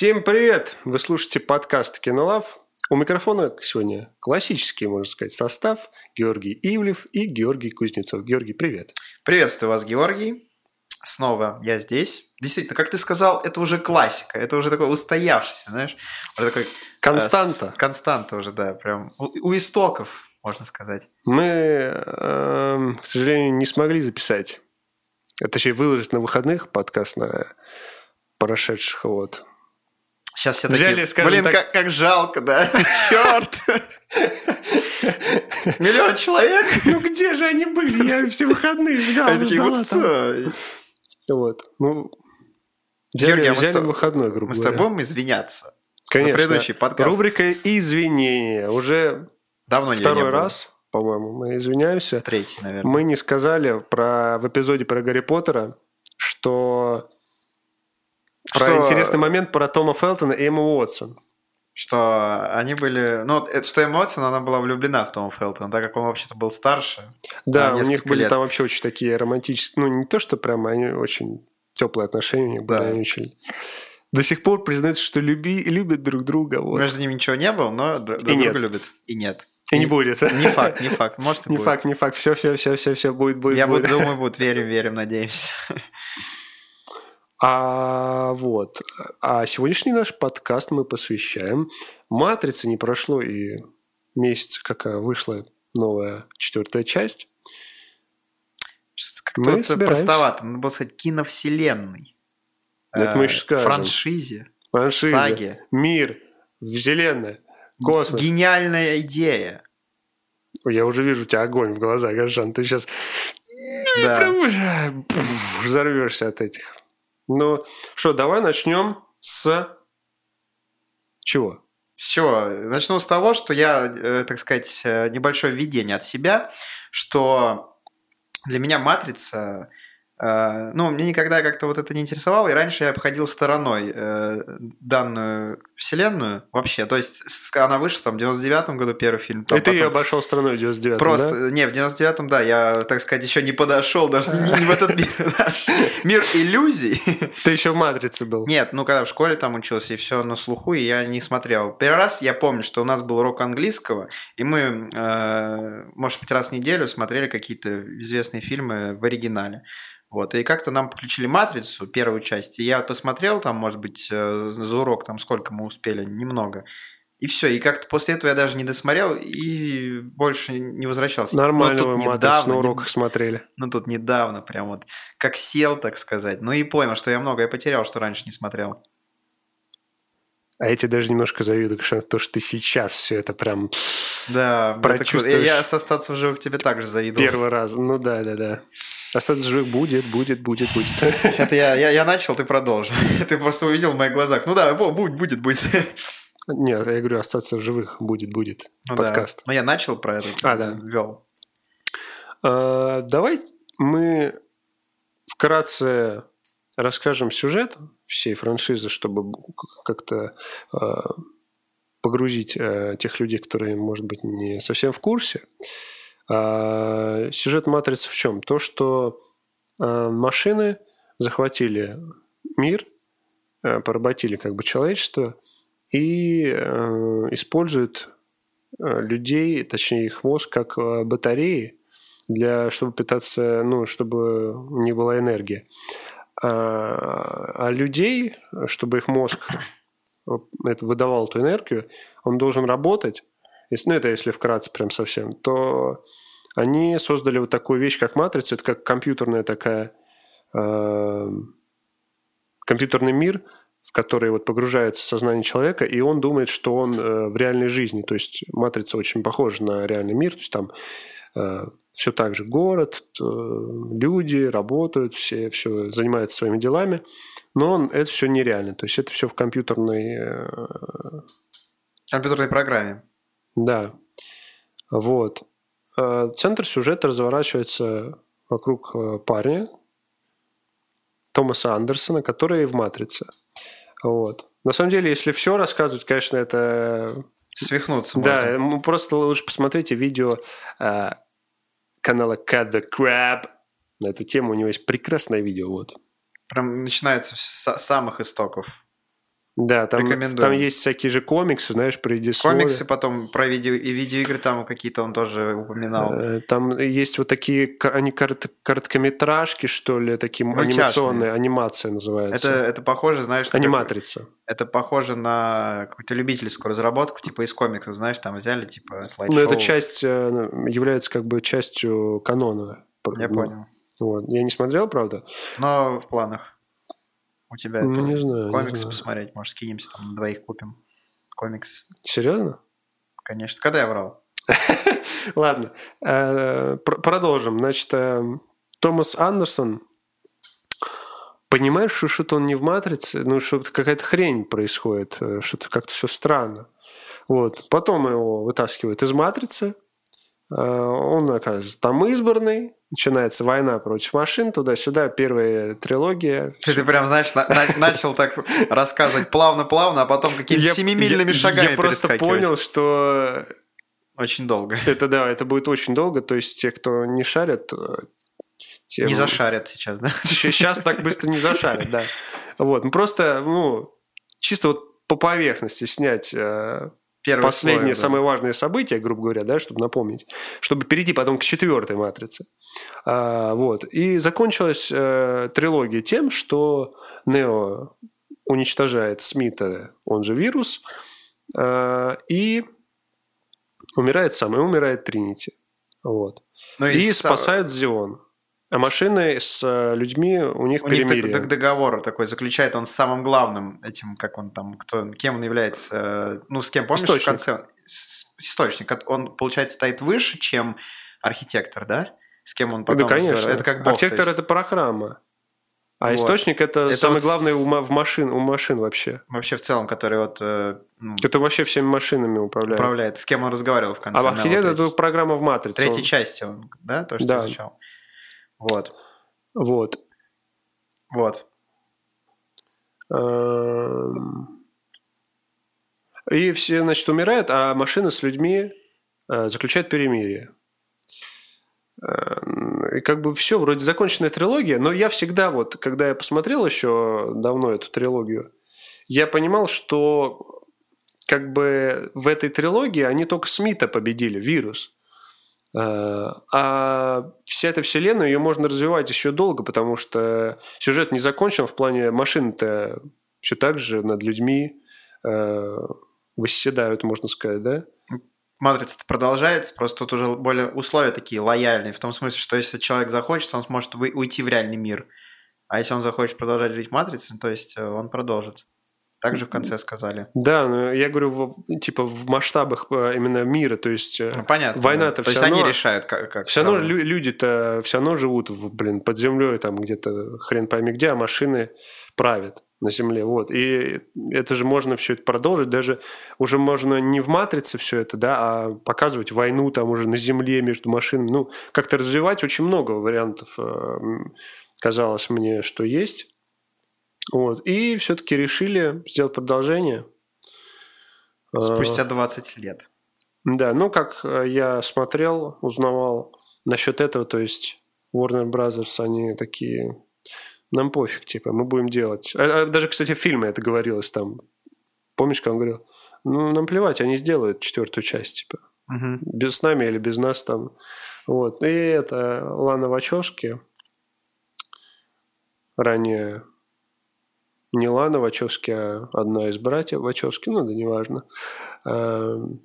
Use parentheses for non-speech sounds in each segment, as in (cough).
Всем привет! Вы слушаете подкаст «Кинолав». У микрофона сегодня классический, можно сказать, состав. Георгий Ивлев и Георгий Кузнецов. Георгий, привет. Приветствую вас, Георгий. Снова я здесь. Действительно, как ты сказал, это уже классика. Это уже такой устоявшийся, знаешь? Уже такой... Константа. Э, константа уже, да. Прям у, у истоков, можно сказать. Мы, э, к сожалению, не смогли записать. Точнее, выложить на выходных подкаст на прошедших вот Сейчас все Взяли, такие, скажем блин, так... как, как жалко, да? (laughs) (laughs) Черт! Миллион человек? Ну где же они были? Я все выходные ждал. Они такие, вот Вот. Ну, взяли, Георгий, взяли выходной, грубо Мы с тобой будем извиняться. Конечно. За предыдущий подкаст. Рубрика «Извинения». Уже Давно второй раз, по-моему, мы извиняемся. Третий, наверное. Мы не сказали про, в эпизоде про Гарри Поттера, что про что... интересный момент про Тома Фелтона и Эмму Уотсон. Что они были... Ну, что Эмма Уотсон, она была влюблена в Тома Фелтона, так как он вообще-то был старше. Да, у них были лет. там вообще очень такие романтические... Ну, не то, что прямо они очень теплые отношения у них были, они очень до сих пор признаются, что люби, любят друг друга. Вот. Между ними ничего не было, но друг и друга любят. И нет. И, и не будет. Не факт, не факт. Может, и не будет. факт, не факт. Все, все, все, все, все будет, будет. Я будет. думаю, будет. Верим, верим, надеемся. А вот, а сегодняшний наш подкаст мы посвящаем «Матрице». Не прошло и месяца, какая вышла новая четвертая часть. Как-то простовато. Надо было сказать киновселенной. Это мы еще э, скажем. Франшизе. Франшизе. Саге. Мир. Вселенная. Космос. Гениальная идея. Я уже вижу у тебя огонь в глазах, Жан. Ты сейчас да. (laughs) прям взорвешься от этих ну, что, давай начнем с чего? Чего? Начну с того, что я, э, так сказать, э, небольшое введение от себя, что для меня матрица ну, мне никогда как-то вот это не интересовало, и раньше я обходил стороной э, данную вселенную вообще. То есть она вышла там в 99-м году первый фильм. Там, и ты ее обошел стороной в 99-м, Просто, да? не, в 99-м, да, я, так сказать, еще не подошел даже не, не в этот мир (laughs) наш. Мир иллюзий. (laughs) Ты еще в «Матрице» был. Нет, ну, когда в школе там учился, и все на слуху, и я не смотрел. Первый раз я помню, что у нас был урок английского, и мы, э, может быть, раз в неделю смотрели какие-то известные фильмы в оригинале. Вот, и как-то нам подключили матрицу, первую часть, и я посмотрел там, может быть, э, за урок, там сколько мы успели, немного. И все, и как-то после этого я даже не досмотрел и больше не возвращался. Нормально вы матрицу на уроках не... смотрели. Ну, тут недавно прям вот, как сел, так сказать. Ну и понял, что я многое потерял, что раньше не смотрел. А я тебе даже немножко завидую, что то, что ты сейчас все это прям да, прочувствуешь. Я с остаться в живых тебе также завидую. Первый раз, ну да, да, да. Остаться в живых будет, будет, будет, будет. (laughs) Это я, я, я начал, ты продолжил. (laughs) Ты просто увидел в моих глазах. Ну да, будет, будет, будет. (laughs) Нет, я говорю, остаться в живых будет, будет. Ну, Подкаст. Да. Ну я начал про это. А, да. Вел. А, давай мы вкратце расскажем сюжет всей франшизы, чтобы как-то э, погрузить э, тех людей, которые, может быть, не совсем в курсе. Э, сюжет «Матрицы» в чем? То, что э, машины захватили мир, поработили как бы человечество и используют людей, точнее их мозг, как батареи, для, чтобы питаться, ну, чтобы у них была энергия. А, а людей, чтобы их мозг это выдавал эту энергию, он должен работать. Если, ну, это если вкратце прям совсем, то они создали вот такую вещь, как матрица. Это как компьютерная такая... Э, компьютерный мир, в который вот погружается сознание человека, и он думает, что он э, в реальной жизни. То есть матрица очень похожа на реальный мир. То есть там Э, все так же город, люди работают, все, все занимаются своими делами, но это все нереально. То есть это все в компьютерной... Э, компьютерной программе. Да. Вот. Э, центр сюжета разворачивается вокруг парня Томаса Андерсона, который в «Матрице». Вот. На самом деле, если все рассказывать, конечно, это Свихнуться Да, можно. просто лучше посмотрите видео э, канала Cut the Crab. На эту тему у него есть прекрасное видео. Вот. Прям начинается с самых истоков. Да, там, Рекомендуем. там есть всякие же комиксы, знаешь, предисловие. Комиксы потом про видео и видеоигры там какие-то он тоже упоминал. Э, Там есть вот такие, они корот- короткометражки, что ли, такие Мультяшные. анимационные, анимация называется. Это, это похоже, знаешь, на Аниматрица. какой- это похоже на какую-то любительскую разработку, типа из комиксов, знаешь, там взяли, типа, слайд-шоу. Ну, эта часть э, ну, является как бы частью канона. Я Ну, понял. Вот. Я не смотрел, правда? Но в планах у тебя Ну, это не знаю, не комикс знаю. посмотреть, может, скинемся, там, на двоих купим. Комикс, Серьезно? конечно. Когда я врал? (laughs) Ладно, э, пр- продолжим. Значит, э, Томас Андерсон, понимаешь, что что-то он не в «Матрице», ну, что-то какая-то хрень происходит, э, что-то как-то все странно. Вот. Потом его вытаскивают из «Матрицы», он оказывается там избранный, начинается война против машин, туда-сюда, первая трилогия. Ты, ты прям, знаешь, на- на- начал так рассказывать плавно-плавно, а потом какими-то семимильными шагами Я просто понял, что Очень долго. это, да, это будет очень долго, то есть те, кто не шарят, э, те Не зашарят сейчас, да? Сейчас так быстро не зашарят, да. Вот, ну просто, ну, чисто вот по поверхности снять э, Первый последние, слой, да. самые важные события, грубо говоря, да, чтобы напомнить, чтобы перейти потом к четвертой матрице. А, вот. И закончилась э, трилогия тем, что Нео уничтожает Смита, он же вирус, э, и умирает сам, и умирает Тринити. Вот. Ну, И с- спасают Зион. А машины с э, людьми у них У них перемирие. дог- договор такой заключает он с самым главным этим, как он там, кто, кем он является, э, ну, с кем, помнишь, Источник. в конце? Источник. Он, получается, стоит выше, чем архитектор, да? С кем он да, потом конечно. разговаривает. Это как бог. Архитектор то есть. это программа. А Вот. источник это, Это самый вот главный у, в машин, у машин вообще. Вообще в целом, который вот э, ну, Это вообще всеми машинами управляет. управляет. С кем он разговаривал в конце? А на архитектор вот это программа в матрице. третьей Он- части он, да, то, что Да. изучал? Вот. Вот. Вот. Эм, И все, значит, умирают, а машины с людьми э, заключают перемирие. Эм, И как бы все, вроде законченная трилогия, но я всегда вот, когда я посмотрел еще давно эту трилогию, я понимал, что как бы в этой трилогии они только Смита победили, вирус. Э, А вся эта вселенная, ее можно развивать еще долго, потому что сюжет не закончен в плане машин-то все так же над людьми э, восседают, можно сказать, да? Матрица продолжается, просто тут уже более условия такие лояльные, в том смысле, что если человек захочет, он сможет уйти в реальный мир. А если он захочет продолжать жить в Матрице, то есть э, он продолжит. Так же в конце сказали. Да, но я говорю, типа в масштабах э, именно мира, то есть э, Ну, понятно. война-то да. То всё есть они равно- решают, как. как все равно лю- люди-то все равно живут, в, блин, под землей, там где-то хрен пойми где, а машины правят на земле. Вот. И это же можно все это продолжить. Даже уже можно не в матрице все это, да, а показывать войну там уже на земле между машинами. Ну, как-то развивать очень много вариантов, э, казалось мне, что есть. Вот. И все-таки решили сделать продолжение. Э, Спустя 20 лет. да, ну как э, я смотрел, узнавал насчет этого, то есть Warner Brothers, они такие, нам пофиг, типа, мы будем делать. А- а даже, кстати, в фильме это говорилось там. Помнишь, как он говорил? Ну, нам плевать, они сделают четвертую часть, типа. Мгм. Без с нами или без нас там. Вот. И это Лана Вачовски, ранее не Лана Вачовски, а одна из братьев Вачовски, ну да неважно, эм,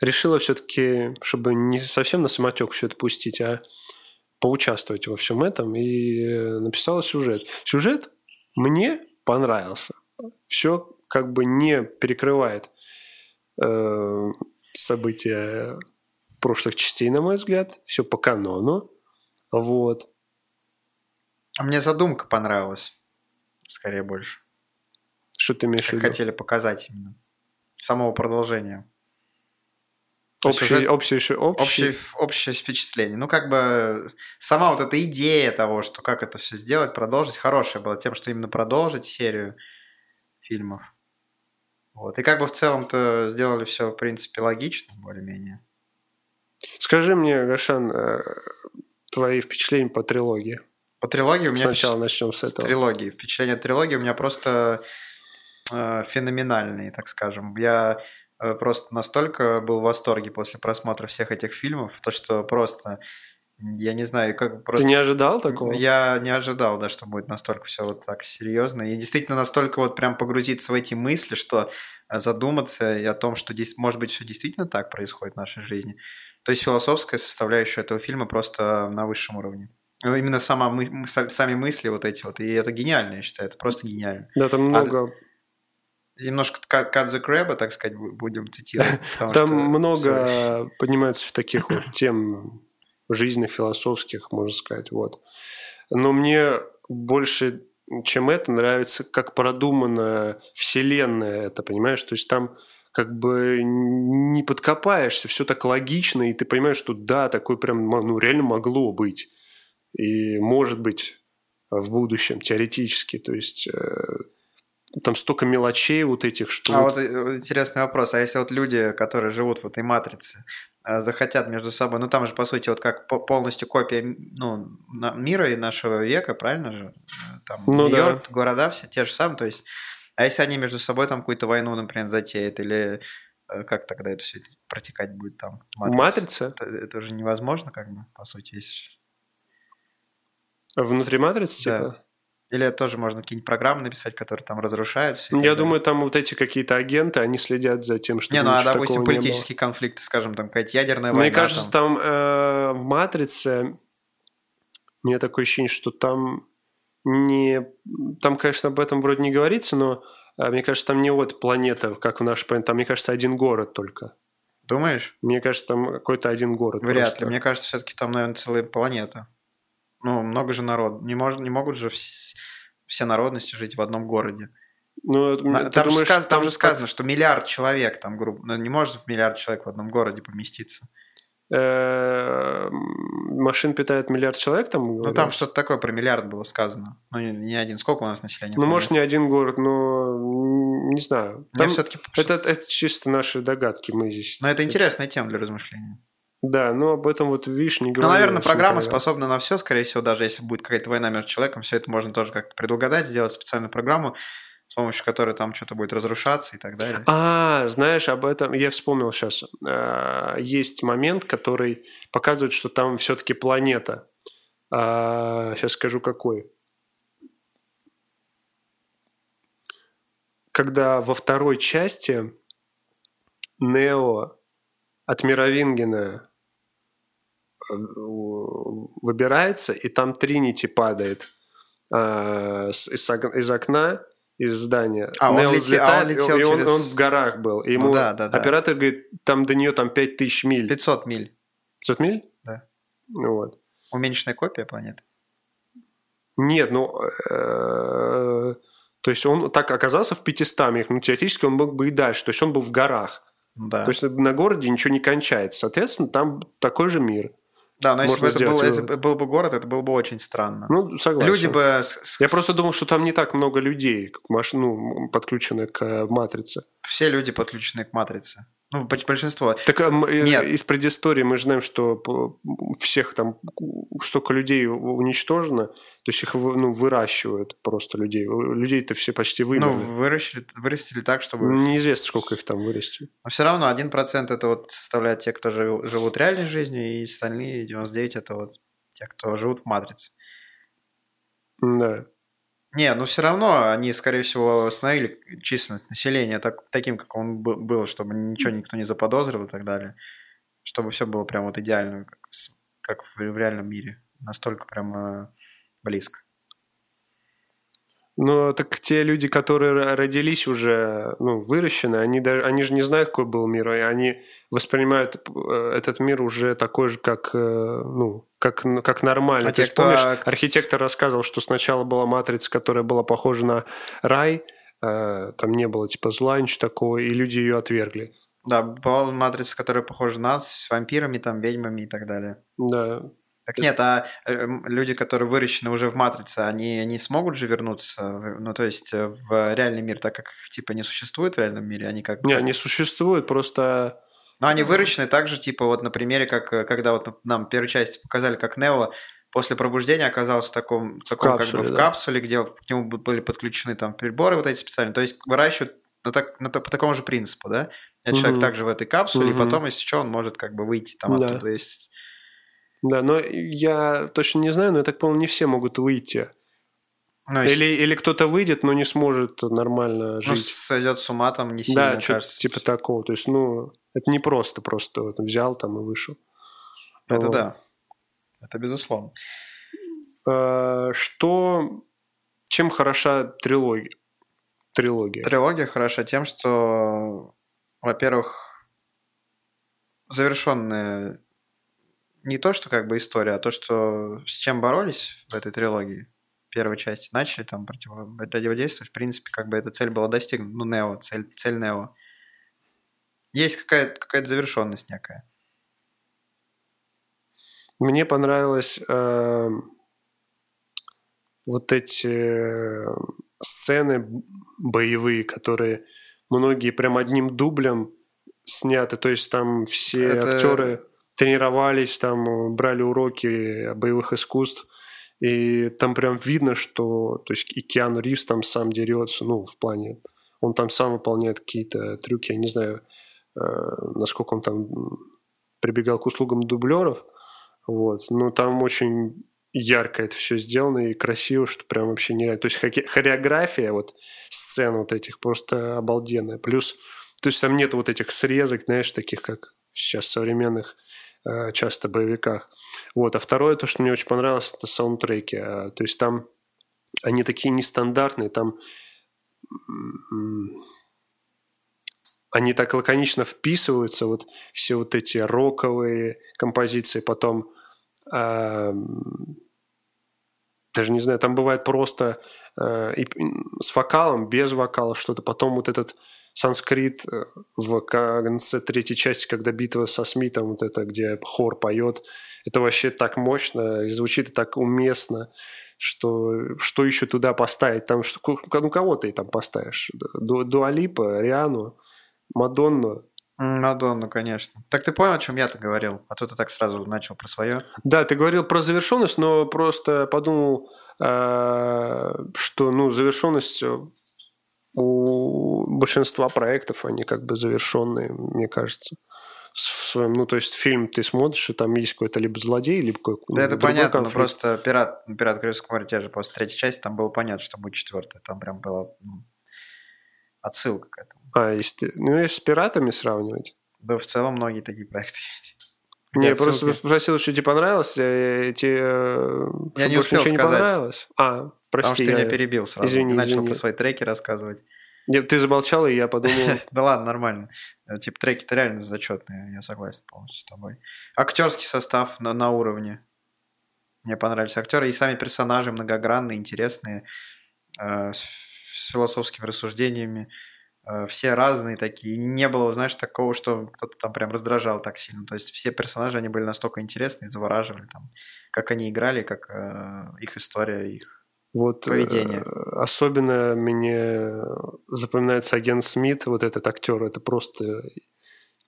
решила все-таки, чтобы не совсем на самотек все это пустить, а поучаствовать во всем этом и написала сюжет. Сюжет мне понравился. Все как бы не перекрывает э, события прошлых частей, на мой взгляд. Все по канону. Вот. А мне задумка понравилась. Скорее больше. Что ты имеешь в Как виду? хотели показать именно. Самого продолжения. Общее, уже общее, общее, Общее, общее впечатление. Ну, как бы сама вот эта идея того, что как это все сделать, продолжить, хорошая была тем, что именно продолжить серию фильмов. Вот. И как бы в целом-то сделали все, в принципе, логично, более-менее. Скажи мне, Гашан, э, твои впечатления по трилогии. По трилогии у меня... Сначала начнем с с этого. трилогии. Впечатление от трилогии у меня просто... э, феноменальные, так скажем. Я э, просто настолько был в восторге после просмотра всех этих фильмов, то что просто я не знаю, как просто... Ты не ожидал такого? Я не ожидал, да, что будет настолько все вот так серьезно. И действительно настолько вот прям погрузиться в эти мысли, что задуматься и о том, что здесь, может быть, все действительно так происходит в нашей жизни. То есть философская составляющая этого фильма просто на высшем уровне. Ну, именно сама мы, сами мысли вот эти вот. И это гениально, я считаю. Это просто гениально. Да, там много... А, немножко cut the crab, так сказать, будем цитировать. (laughs) Там что... много поднимается в таких вот (coughs) тем жизненных, философских, можно сказать. Вот. Но мне больше, чем это, нравится, как продумана вселенная это, понимаешь? То есть там как бы не подкопаешься, все так логично, и ты понимаешь, что да, такое прям ну, реально могло быть. И может быть в будущем, теоретически. То есть э, там столько мелочей вот этих, что... А вот э, интересный вопрос. А если вот люди, которые живут в этой матрице, э, захотят между собой, ну там же по сути вот как полностью копия ну, мира и нашего века, правильно же? Там ну, Нью-Йорк, да. города все те же самые, то есть а если они между собой там какую-то войну, например, затеют, или как тогда это все протекать будет там? Матрица? Матрица? Это, это же невозможно, как бы, по сути, если... Внутри матрицы, да. типа? Или тоже можно какие-нибудь программы написать, которые там разрушают все. Я думаю, там вот эти какие-то агенты, они следят за тем, что Не, ну а допустим, политические конфликты, скажем, там какая-то ядерная Мне война. Мне кажется, там, там э, в «Матрице» у меня такое ощущение, что там не... Там, конечно, об этом вроде не говорится, но э, мне кажется, там не вот планета, как в нашей планете, там, мне кажется, один город только. Думаешь? Мне кажется, там какой-то один город. Вряд просто. ли. Мне кажется, все-таки там, наверное, целая планета. Ну, много же народ. Не, мож... не могут же вс... все народности жить в одном городе. Ну, там, думаешь, же сказ... там, там же сказано, что миллиард человек там, грубо, ну, не может миллиард человек в одном городе поместиться. Э, машин питает миллиард человек там? Ну, там что-то такое про миллиард было сказано. Ну, не один. Сколько у нас населения? Ну, может, не один город, но не знаю. Там все-таки... Это, это чисто наши догадки, мы здесь... Но это интересная тема для размышления. Да, но об этом вот, видишь, не говорю. Ну, наверное, программа никогда. способна на все, скорее всего, даже если будет какая-то война между человеком, все это можно тоже как-то предугадать, сделать специальную программу, с помощью которой там что-то будет разрушаться и так далее. А, знаешь, об этом я вспомнил сейчас. А, есть момент, который показывает, что там все-таки планета. Сейчас а, скажу какой. Когда во второй части Нео от Мировингена выбирается, и там Тринити падает э, из, из окна, из здания. А, он, лети... а он летел и через... он, он в горах был. И ему ну, да, да, да. оператор говорит, там до нее там 5000 миль. 500 миль. 500 миль? Да. Ну, вот. Уменьшенная копия планеты? Нет, ну... Э, то есть он так оказался в 500 милях, ну, теоретически он мог бы и дальше. То есть он был в горах. Да. То есть на городе ничего не кончается. Соответственно, там такой же мир. Да, но если бы это был, это был бы город, это было бы очень странно. Ну, согласен. Люди бы... Я просто думал, что там не так много людей, как маш... ну, подключены к э, матрице. Все люди подключены к матрице. Ну, большинство. Так а Нет. из предыстории мы же знаем, что всех там столько людей уничтожено, то есть их ну, выращивают просто людей. Людей-то все почти вымерли. Ну, вырастили, вырастили так, чтобы... Неизвестно, сколько их там вырастили. Но все равно 1% это вот составляет те, кто живут реальной жизнью, и остальные 99% это вот те, кто живут в матрице. Да. Не, ну все равно они, скорее всего, остановили численность населения так, таким, как он был, чтобы ничего никто не заподозрил и так далее. Чтобы все было прям вот идеально, как, в, в реальном мире. Настолько прямо близко. Но так те люди, которые родились уже, ну, выращены, они, даже, они же не знают, какой был мир, и они воспринимают э, этот мир уже такой же, как, э, ну, как, как нормально. А Ты те, помнишь, кто... архитектор рассказывал, что сначала была матрица, которая была похожа на рай, э, там не было типа зла, ничего такого, и люди ее отвергли. Да, была матрица, которая похожа на нас, с вампирами, там, ведьмами и так далее. Да. Так нет, а люди, которые выращены уже в матрице, они не смогут же вернуться, ну то есть в реальный мир, так как типа не существует в реальном мире, они как Не, они существуют, просто но они выращены так же, типа, вот на примере, как когда вот нам первую часть показали, как Нео после пробуждения оказался в таком, в таком капсуле, как бы в да. капсуле, где к нему были подключены там приборы вот эти специальные. То есть выращивают на так, на, по такому же принципу, да? А человек также в этой капсуле, угу. и потом, если что, он может как бы выйти там да. оттуда. Есть... Да, но я точно не знаю, но я так понял, не все могут выйти. Ну, или, или кто-то выйдет, но не сможет нормально ну, жить. Ну, сойдет с ума там не сильно, Да, что-то типа такого. То есть, ну, это не просто, просто вот, взял там и вышел. Это вот. да. Это безусловно. А, что... Чем хороша трилогия? Трилогия. Трилогия хороша тем, что, во-первых, завершенная не то, что как бы история, а то, что с чем боролись в этой трилогии первой части, начали там противодействовать, в принципе, как бы эта цель была достигнута. Ну, Нео, цель, цель Нео. Есть какая-то какая завершенность некая. Мне понравилось э, вот эти э, сцены боевые, которые многие прям одним дублем сняты. То есть там все Это... актеры тренировались, там брали уроки боевых искусств. И там прям видно, что то есть и Киану Ривз там сам дерется, ну, в плане, он там сам выполняет какие-то трюки, я не знаю, э, насколько он там прибегал к услугам дублеров, вот. Но там очень ярко это все сделано и красиво, что прям вообще нереально. То есть хореография вот сцен вот этих просто обалденная. Плюс, то есть там нет вот этих срезок, знаешь, таких, как сейчас современных часто боевиках. Вот. А второе, то, что мне очень понравилось, это саундтреки. А, то есть там они такие нестандартные, там они так лаконично вписываются, вот все вот эти роковые композиции, потом э, даже не знаю, там бывает просто э, и, с вокалом, без вокала что-то, потом вот этот санскрит э, в конце третьей части, когда битва со Смитом, вот это, где хор поет, это вообще так мощно и звучит так уместно, что что еще туда поставить? Там что, ну кого ты там поставишь? Дуалипа, Риану, Мадонну. Мадонну, конечно. Так ты понял, о чем я-то говорил? А то ты так сразу начал про свое. Да, ты говорил про завершенность, но просто подумал, э, что ну, завершенность у большинства проектов, они как бы завершенные, мне кажется. В своем, ну, то есть фильм ты смотришь, и там есть какой-то либо злодей, либо какой-то Да, это понятно, конфликт. но просто «Пират», «Пират Карибского моря» те же после третьей части, там было понятно, что будет четвертая. Там прям была ну, отсылка к этому. А, если, ну, если с пиратами сравнивать? Да, в целом многие такие проекты (laughs) есть. Не, я просто спросил, что тебе понравилось, э, тебе э, я не успел сказать. Не понравилось? А, прости. Потому что ты я... меня перебил сразу. Извини, Начал извини. про свои треки рассказывать. Нет, ты замолчал, и я подумал... (laughs) Да ладно, нормально. Э, типа треки-то реально зачетные, я согласен полностью с тобой. Актерский состав на, на уровне. Мне понравились актеры и сами персонажи многогранные, интересные, с, с философскими рассуждениями. Э, все разные такие. Не было, знаешь, такого, что кто-то там прям раздражал так сильно. То есть все персонажи, они были настолько интересные, завораживали там, как они играли, как э, их история, их вот, поведение. Э, особенно мне запоминается агент Смит, вот этот актер, это просто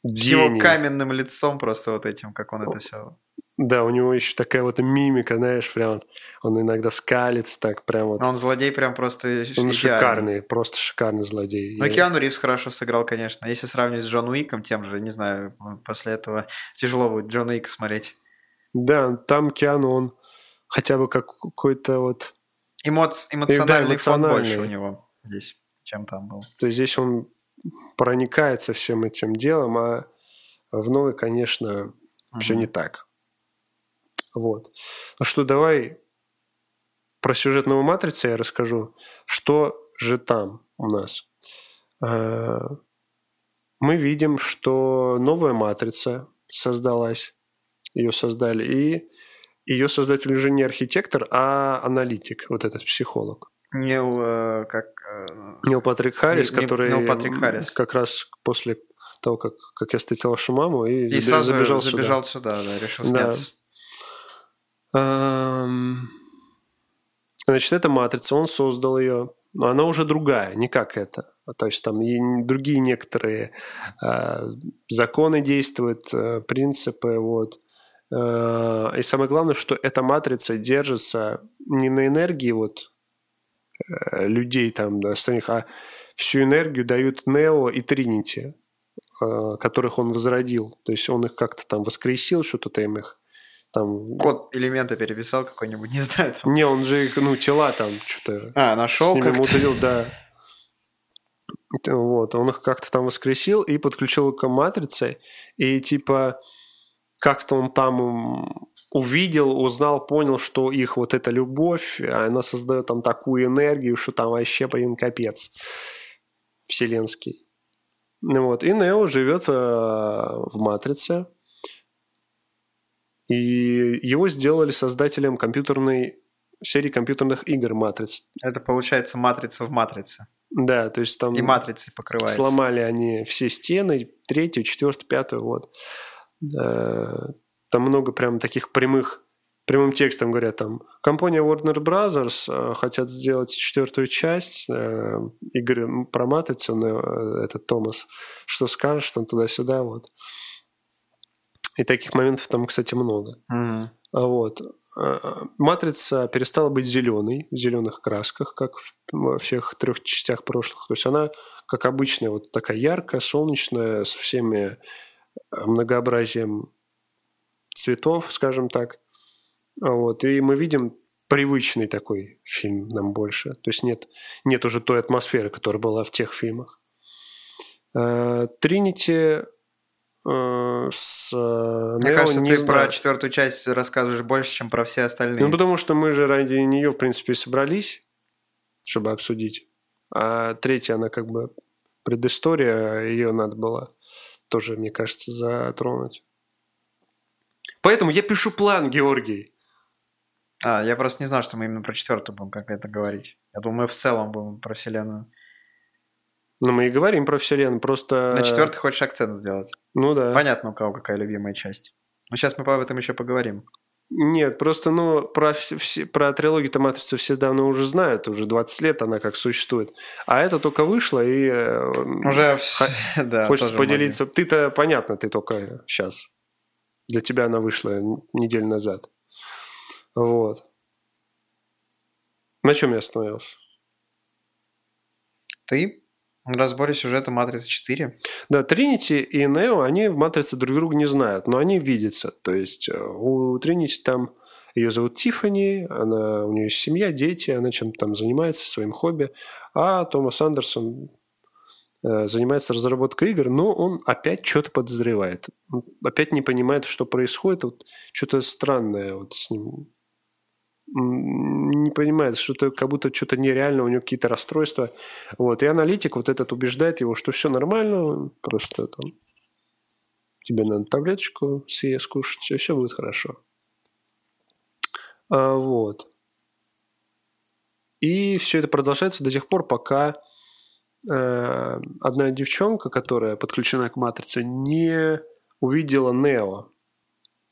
с его каменным лицом просто вот этим, как он это все да, у него еще такая вот мимика, знаешь, прям он иногда скалится так прям вот. Он злодей прям просто Он идеальный. шикарный, просто шикарный злодей. Ну, Киану Ривз хорошо сыграл, конечно. Если сравнивать с Джон Уиком тем же, не знаю, после этого тяжело будет Джон Уик смотреть. Да, там Киану, он хотя бы как какой-то вот... Эмоц... Эмоциональный, да, эмоциональный фон больше у него здесь, чем там был. То есть здесь он проникается всем этим делом, а в новой, конечно, угу. все не так. Вот. Ну что, давай про сюжет новой матрицы я расскажу. Что же там у нас? Э, мы видим, что новая матрица создалась, ее создали, и ее создатель уже не архитектор, а аналитик, вот этот психолог. Нил, э, как... Э, Нил Патрик Харрис, Нил, который Нил Патрик Харрис. как раз после того, как, как я встретил вашу маму, и, и сразу забежал, забежал сюда. сюда, да, решил сняться. Да. Значит, это матрица, он создал ее, но она уже другая, не как это. То есть там другие некоторые э, законы действуют, э, принципы, вот. И самое главное, что эта матрица держится не на энергии вот людей там остальных, а всю энергию дают Нео и Тринити, которых он возродил. То есть он их как-то там воскресил, что-то там их там... Код элемента переписал какой-нибудь, не знаю. Там. Не, он же их, ну, тела там что-то... А, нашел как-то? Ударил, да. Вот, он их как-то там воскресил и подключил к матрице, и типа как-то он там увидел, узнал, понял, что их вот эта любовь, она создает там такую энергию, что там вообще, блин, капец вселенский. Вот. И Нео живет э, в матрице, и его сделали создателем компьютерной серии компьютерных игр «Матриц». Это получается «Матрица в матрице». Да, то есть там... И матрицей покрывается. Сломали они все стены, третью, четвертую, пятую, вот. Там много прям таких прямых прямым текстом говорят там, компания Warner Brothers э, хотят сделать четвертую часть э, игры про матрицу, э, этот Томас, что скажешь там туда-сюда, вот. И таких моментов там, кстати, много. Mm-hmm. Вот. А, матрица перестала быть зеленой, в зеленых красках, как во всех трех частях прошлых. То есть она, как обычная, вот такая яркая, солнечная, со всеми а, многообразием цветов, скажем так. Вот. И мы видим привычный такой фильм нам больше. То есть нет, нет уже той атмосферы, которая была в тех фильмах. А, Тринити Э, с э, Мне Нео кажется, ты знаю. про четвертую часть рассказываешь больше, чем про все остальные. Ну, потому что мы же ради нее, в принципе, собрались, чтобы обсудить. А третья, она как бы предыстория, ее надо было тоже, мне кажется, затронуть. Поэтому я пишу план, Георгий. А, я просто не знал, что мы именно про четвертую будем как это говорить. Я думаю, мы в целом будем про вселенную. Ну, мы и говорим про вселенную, просто... На четвертый хочешь акцент сделать. Ну да. Понятно, у кого какая любимая часть. Но сейчас мы об этом еще поговорим. Нет, просто, ну, про, все, про трилогию-то «Матрица» все давно уже знают, уже 20 лет она как существует. А это только вышло, и... Э, уже, (laughs) да, Хочется поделиться. Ты-то, понятно, ты только сейчас. Для тебя она вышла неделю назад. Вот. На чем я остановился? Ты в разборе сюжета «Матрицы 4». Да, Тринити и Нео, они в «Матрице» друг друга не знают, но они видятся. То есть э, у Тринити там ее зовут Тиффани, она, у нее есть семья, дети, она чем-то там занимается, своим хобби. А Томас Андерсон э, занимается разработкой игр, но он опять что-то подозревает. Он опять не понимает, что происходит. Вот что-то странное вот с ним не понимает, что-то как будто что-то нереально, у него какие-то расстройства. Вот. И аналитик вот этот убеждает его, что все нормально, просто там тебе надо таблеточку съесть, скушать, и все будет хорошо. А, вот. И все это продолжается до тех пор, пока э, одна девчонка, которая подключена к матрице, не увидела Нео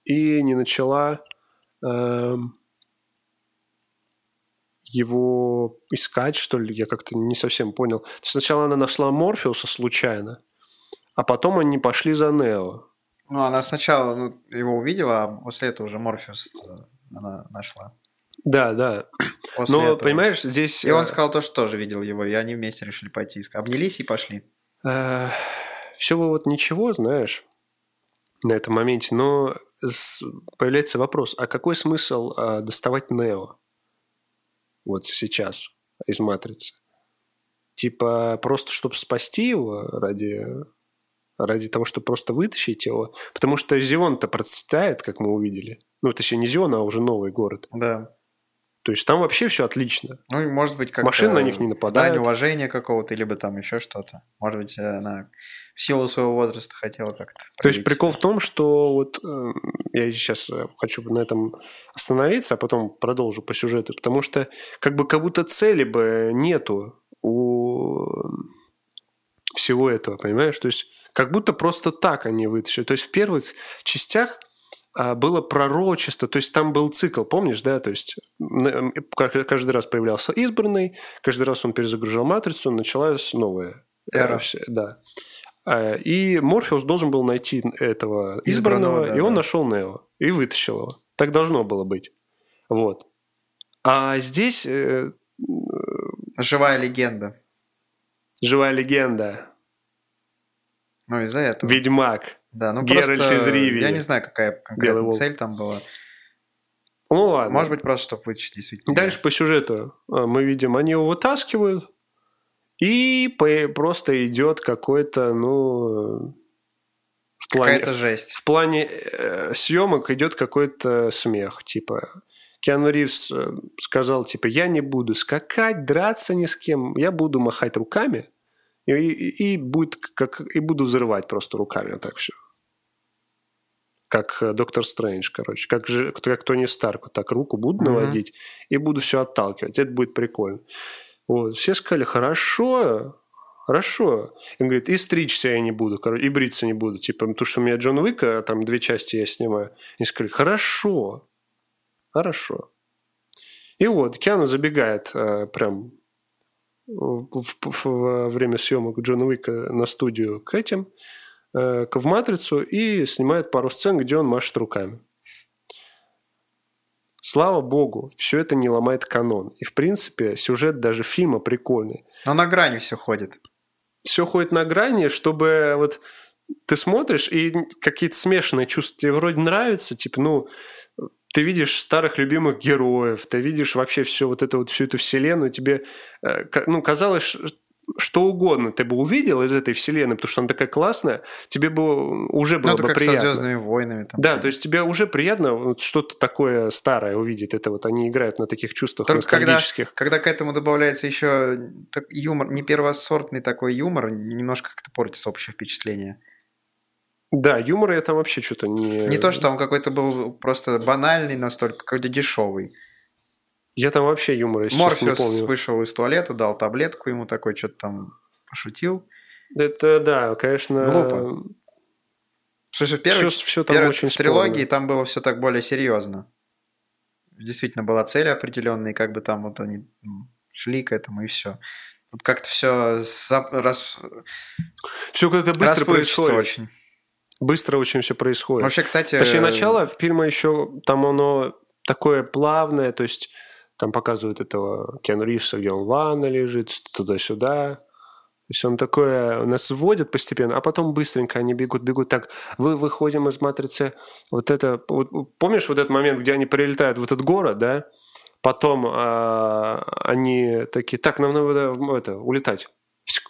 и не начала э, его искать, что ли, я как-то не совсем понял. То есть сначала она нашла Морфеуса случайно, а потом они пошли за Нео. Ну, она сначала ну, его увидела, а после этого уже Морфеус она нашла. Да, да. (clears throat) После Но, этого. понимаешь, здесь... И он э, сказал то, что тоже видел его, и они вместе решили пойти искать. Обнялись и пошли. Все бы вот ничего, знаешь, на этом моменте, но появляется вопрос, а какой смысл доставать Нео? Вот сейчас из «Матрицы». Типа просто, чтобы спасти его ради, ради того, чтобы просто вытащить его. Потому что Зион-то процветает, как мы увидели. Ну, точнее, не Зион, а уже новый город. Да. То есть там вообще все отлично. Ну, может быть, как Машин на них не нападают. Дань уважения какого-то, либо там еще что-то. Может быть, она в силу своего возраста хотела как-то... То есть прикол в том, что вот э, я сейчас э, хочу на этом остановиться, а потом продолжу по сюжету, потому что как бы как будто цели бы нету у всего этого, понимаешь? То есть как будто просто так они вытащили. То есть в первых частях было пророчество, то есть там был цикл, помнишь, да, то есть каждый раз появлялся избранный, каждый раз он перезагружал матрицу, началась новая эра. Да. А, И Морфеус должен был найти этого избранного, Избранного, да, и он да. нашел Нео и вытащил его. Так должно было быть. Вот. А здесь э, Живая легенда. живая легенда. Ну, из-за этого. Ведьмак. Да, ну Геральт просто... из Ривии. Я не знаю, какая волк. цель там была. Ну ладно. Может быть, просто, чтобы вытащить действительно. Дальше по сюжету а, мы видим, они его вытаскивают, и просто идет какой-то, ну, в плане, Какая-то жесть. в плане э, съемок идет какой-то смех, типа. Киану Ривз э, сказал, типа, я не буду скакать, драться ни с кем, я буду махать руками и, и, и будет как, и буду взрывать просто руками, вот так все. Как э, Доктор Стрэндж, короче. Как, же, как Тони Старк. Вот так руку буду наводить и буду все отталкивать. Это будет прикольно. Вот. Все сказали, хорошо, хорошо. Он говорит, и стричься я не буду, короче, и бриться не буду. Типа, потому что у меня Джон Уика, там две части я снимаю. И сказали, хорошо, хорошо. И вот, Киану забегает э, прям во время съемок Джона Уика на студию к этим, э, к- в «Матрицу» и снимает пару сцен, где он машет руками. Слава богу, все это не ломает канон. И, в принципе, сюжет даже фильма прикольный. Но на грани все ходит. Все ходит на грани, чтобы вот ты смотришь, и какие-то смешанные чувства тебе вроде нравятся, типа, ну, ты видишь старых любимых героев, ты видишь вообще все вот это вот, всю эту вселенную, тебе, э, ну, казалось, что угодно ты бы увидел из этой вселенной, потому что она такая классная, тебе бы уже было Ну, это бы как приятно. со Звездными войнами. Там. Да, то есть тебе уже приятно вот что-то такое старое увидеть. Это вот они играют на таких чувствах Только когда, когда к этому добавляется еще юмор, не первосортный такой юмор, немножко как-то портится общее впечатление. Да, юмора я там вообще что-то не... Не то, что он какой-то был просто банальный настолько, какой-то дешевый. Я там вообще юмора, если честно, не Морфеус помню. вышел из туалета, дал таблетку ему такой, что-то там пошутил. Это, да, конечно... Глупо. Слушай, в первой, Все, все там первой очень в трилогии спорно. там было все так более серьезно. Действительно была цель определенная, и как бы там вот они шли к этому, и все. Вот как-то все рас... Все как-то быстро происходит. очень. Быстро очень все происходит. Вообще, кстати... Точнее, э, начало фильма еще, там оно такое плавное, то есть там показывают этого Киану Ривза, где он в ванной лежит, туда-сюда. То есть он такое нас вводит постепенно, а потом быстренько они бегут, бегут. Так, вы выходим из матрицы. Вот это, вот, помнишь вот этот момент, где они прилетают в этот город, да? Потом а, они такие, так, нам надо в- это, улетать.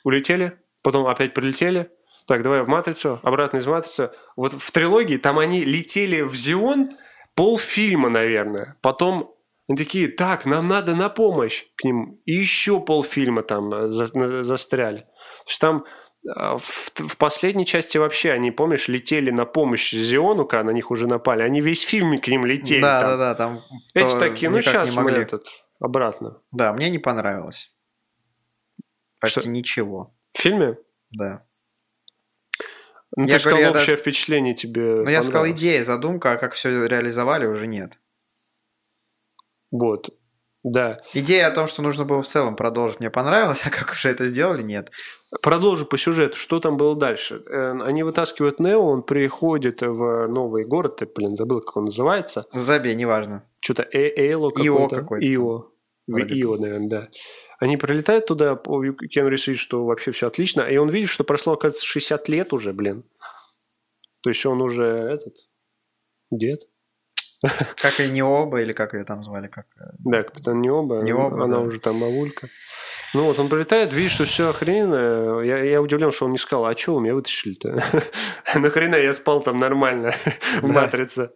Улетели, потом опять прилетели. Так, давай в матрицу, обратно из матрицы. Вот в трилогии там они летели в Зион полфильма, наверное. Потом они такие, так, нам надо на помощь к ним. И еще полфильма там э, за- застряли. То есть там а, в, в последней части вообще они, помнишь, летели на помощь Зиону, когда на них уже напали. Они весь фильм к ним летели. Да, там. да, да, там... Эти такие, ну сейчас мы этот, обратно. Да, мне не понравилось. Почти Что? ничего. В фильме? Да. Ну, Я ты сказал, говорю, я общее даже- впечатление тебе Но я сказал, идея, задумка, а как все реализовали, уже нет. Вот, да. Идея о том, что нужно было в целом продолжить, мне понравилась, (laughs) а как уже это сделали, нет. Продолжу по сюжету. Что там было дальше? Э, Они вытаскивают Нео, он приходит в новый город, ты, блин, забыл, как он называется. Забей, неважно. Что-то э Эйло Ио какой-то. какой-то. Ио. Вроде Ио, наверное, да. Они прилетают туда, Киану Ривз видит, что вообще все отлично, и он видит, что прошло, оказывается, 60 лет уже, блин. То есть он уже этот дед. Как и не оба, или как ее там звали, как... э, Да, капитан Необа. Необа, она да. уже там бабулька. Ну вот, он прилетает, видит, что все охрененно. Я, я удивлен, что он не сказал, а что вы меня вытащили-то? (laughs) Нахрена я спал там нормально в. «Матрице».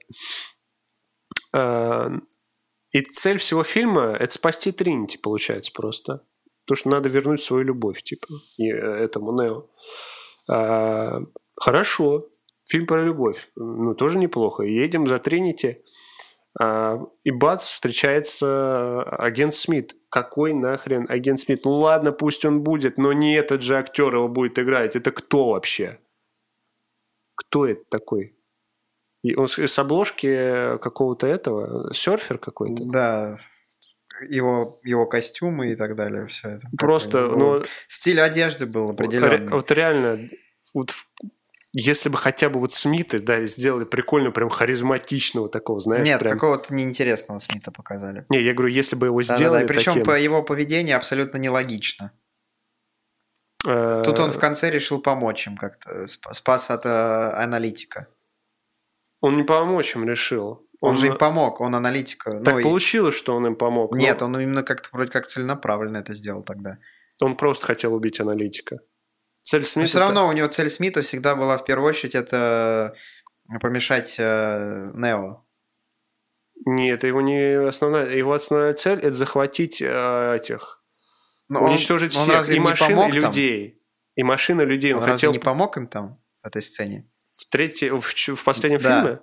И цель всего фильма – это спасти Тринити, получается, просто. Потому что надо вернуть свою любовь, типа, и, э, этому Нео. А, Хорошо. Фильм про любовь. Ну, тоже неплохо. Едем за Тринити. А, И бац, встречается агент Смит. Какой нахрен агент Смит? Ну ладно, пусть он будет, но не этот же актер его будет играть. Это кто вообще? Кто это такой? И он с обложки какого-то этого, серфер какой-то. Да, его, его костюмы и так далее, все это. Просто, у него ну, Стиль одежды был ре- определенный. вот реально, вот если бы хотя бы вот Смиты, да, сделали прикольно, прям харизматичного такого, знаешь, Нет, прям... какого-то неинтересного Смита показали. Не, я говорю, если бы его сделали и причем таким, по его поведению абсолютно нелогично. э, Тут он в конце решил помочь им как-то, сп- спас от э, аналитика. Он не помочь им решил. Он, же им помог, он аналитика. Так Ну, и- получилось, что он им помог. но Нет, он именно как-то вроде как целенаправленно это сделал тогда. он просто хотел убить аналитика. Цель Но Смита... все равно у него цель Смита всегда была в первую очередь это помешать э, Нео. Нет, это его не основная... Его основная цель – это захватить э, этих... Но он- уничтожить он всех. разве И помог и там? людей. И машины людей. Он, Он разве хотел не помог им там в этой сцене? В, третьей, в, в последнем Да. фильме.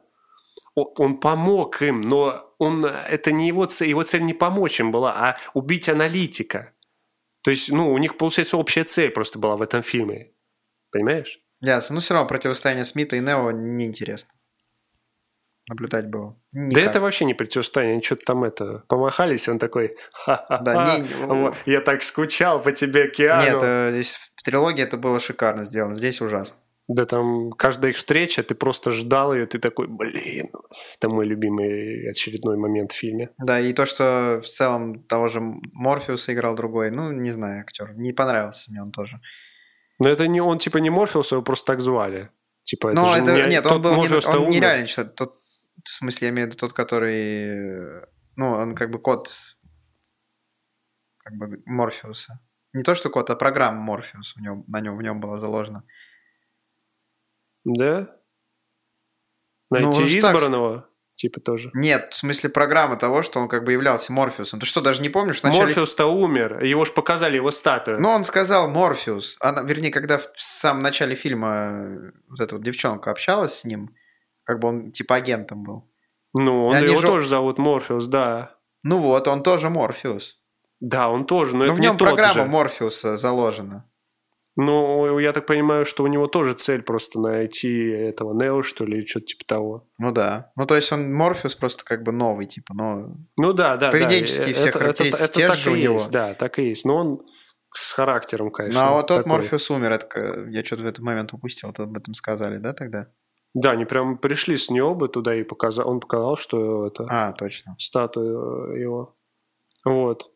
Он помог им, но он, это не его цель. Его цель не помочь им была, а убить аналитика. То есть, ну, у них, получается, общая цель просто была в этом фильме. Понимаешь? Ясно. Но все равно противостояние Смита и Нео неинтересно. Наблюдать было. Да Никак. это вообще не противостояние. Они что-то там это помахались, он такой, ха-ха-ха, Да, не- (laughs) я так скучал по тебе, Киану. Нет, э, здесь в трилогии это было шикарно сделано, здесь ужасно. Да там каждая их встреча, ты просто ждал ее, ты такой, блин, это мой любимый очередной момент в фильме. Да, и то, что в целом того же Морфеуса играл другой, ну, не знаю, актер. Не понравился мне он тоже. Но это не он, типа, не Морфеус, его просто так звали. Типа, это Но же это, не- нет, он был не, Морфеус-то он нереальный человек. Тот, в смысле, я имею в виду тот, который... Ну, он как бы код как бы Морфеуса. Не то, что код, а программа Морфеус у него, на нем, в нем была заложена. Да? Ну, Найти он же так- избранного, типа, тоже. Нет, в смысле программа того, что он как бы являлся Морфеусом. Ты что, даже не помнишь? В начале... Морфеус-то умер, его же показали, его статую. Ну, он сказал Морфеус. Она, вернее, когда в самом начале фильма э, вот эта вот девчонка общалась с ним, как бы он типа агентом был. Ну, он, его же- тоже зовут Морфеус, да. Ну вот, он тоже Морфеус. Да, он тоже, но Но это в не нем тот программа же. Морфеуса заложена. Ну, я так понимаю, что у него тоже цель просто найти этого Нео, что ли, или что-то типа того. Ну да. Ну то есть он Морфеус просто как бы новый, типа, но... Ну да, да, да. Поведенческие все Это- характеристики это, те так же и у него. есть, да, так и есть. Но он с характером, конечно. Ну а вот тот такой. Морфеус умер, это я что-то в этот момент упустил, это об этом сказали, да, тогда? Да, они прям пришли с Необы туда и показал, он показал, что это А, точно. статуя его. Вот.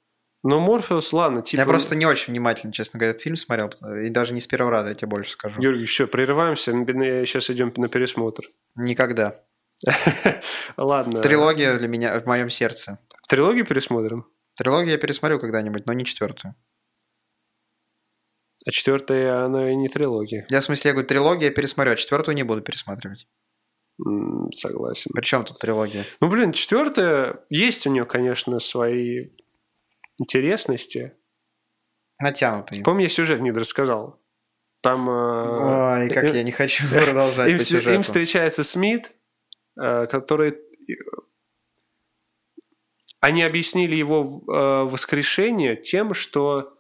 Но Морфеус, ладно, типа... Я просто не очень внимательно, честно говоря, этот фильм смотрел, и даже не с первого раза, я тебе больше скажу. Георгий, все, прерываемся, сейчас идем на пересмотр. Никогда. (laughs) Ладно. Трилогия для меня в моем сердце. Трилогию пересмотрим? Трилогию я пересмотрю когда-нибудь, но не четвертую. А четвертая, она и не трилогия. Я в смысле, я говорю, трилогия я пересмотрю, а четвертую не буду пересматривать. Согласен. Причем тут трилогия? Ну, блин, четвертая, есть у нее, конечно, свои интересности. Натянутый. Помню, я сюжет не рассказал. Там... э, Ой, как э, я не хочу (laughs) продолжать им, по вс- им сюжету. встречается Смит, э, который... Они объяснили его э, воскрешение тем, что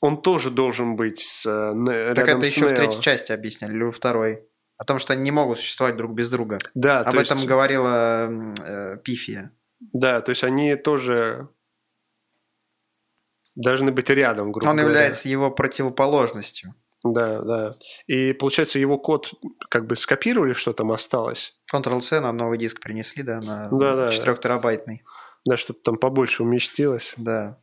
он тоже должен быть с, э, Так это еще в третьей части объясняли, или во второй. О том, что они не могут существовать друг без друга. Да, Об то этом есть, говорила э, Пифия. да, то есть они тоже должны быть рядом, грубо Он говоря. является его противоположностью. Да, да. И получается, его код как бы скопировали, что там осталось. Ctrl-C на новый диск принесли, да, на Да-да. 4-терабайтный. Да, чтобы там побольше уместилось. Да.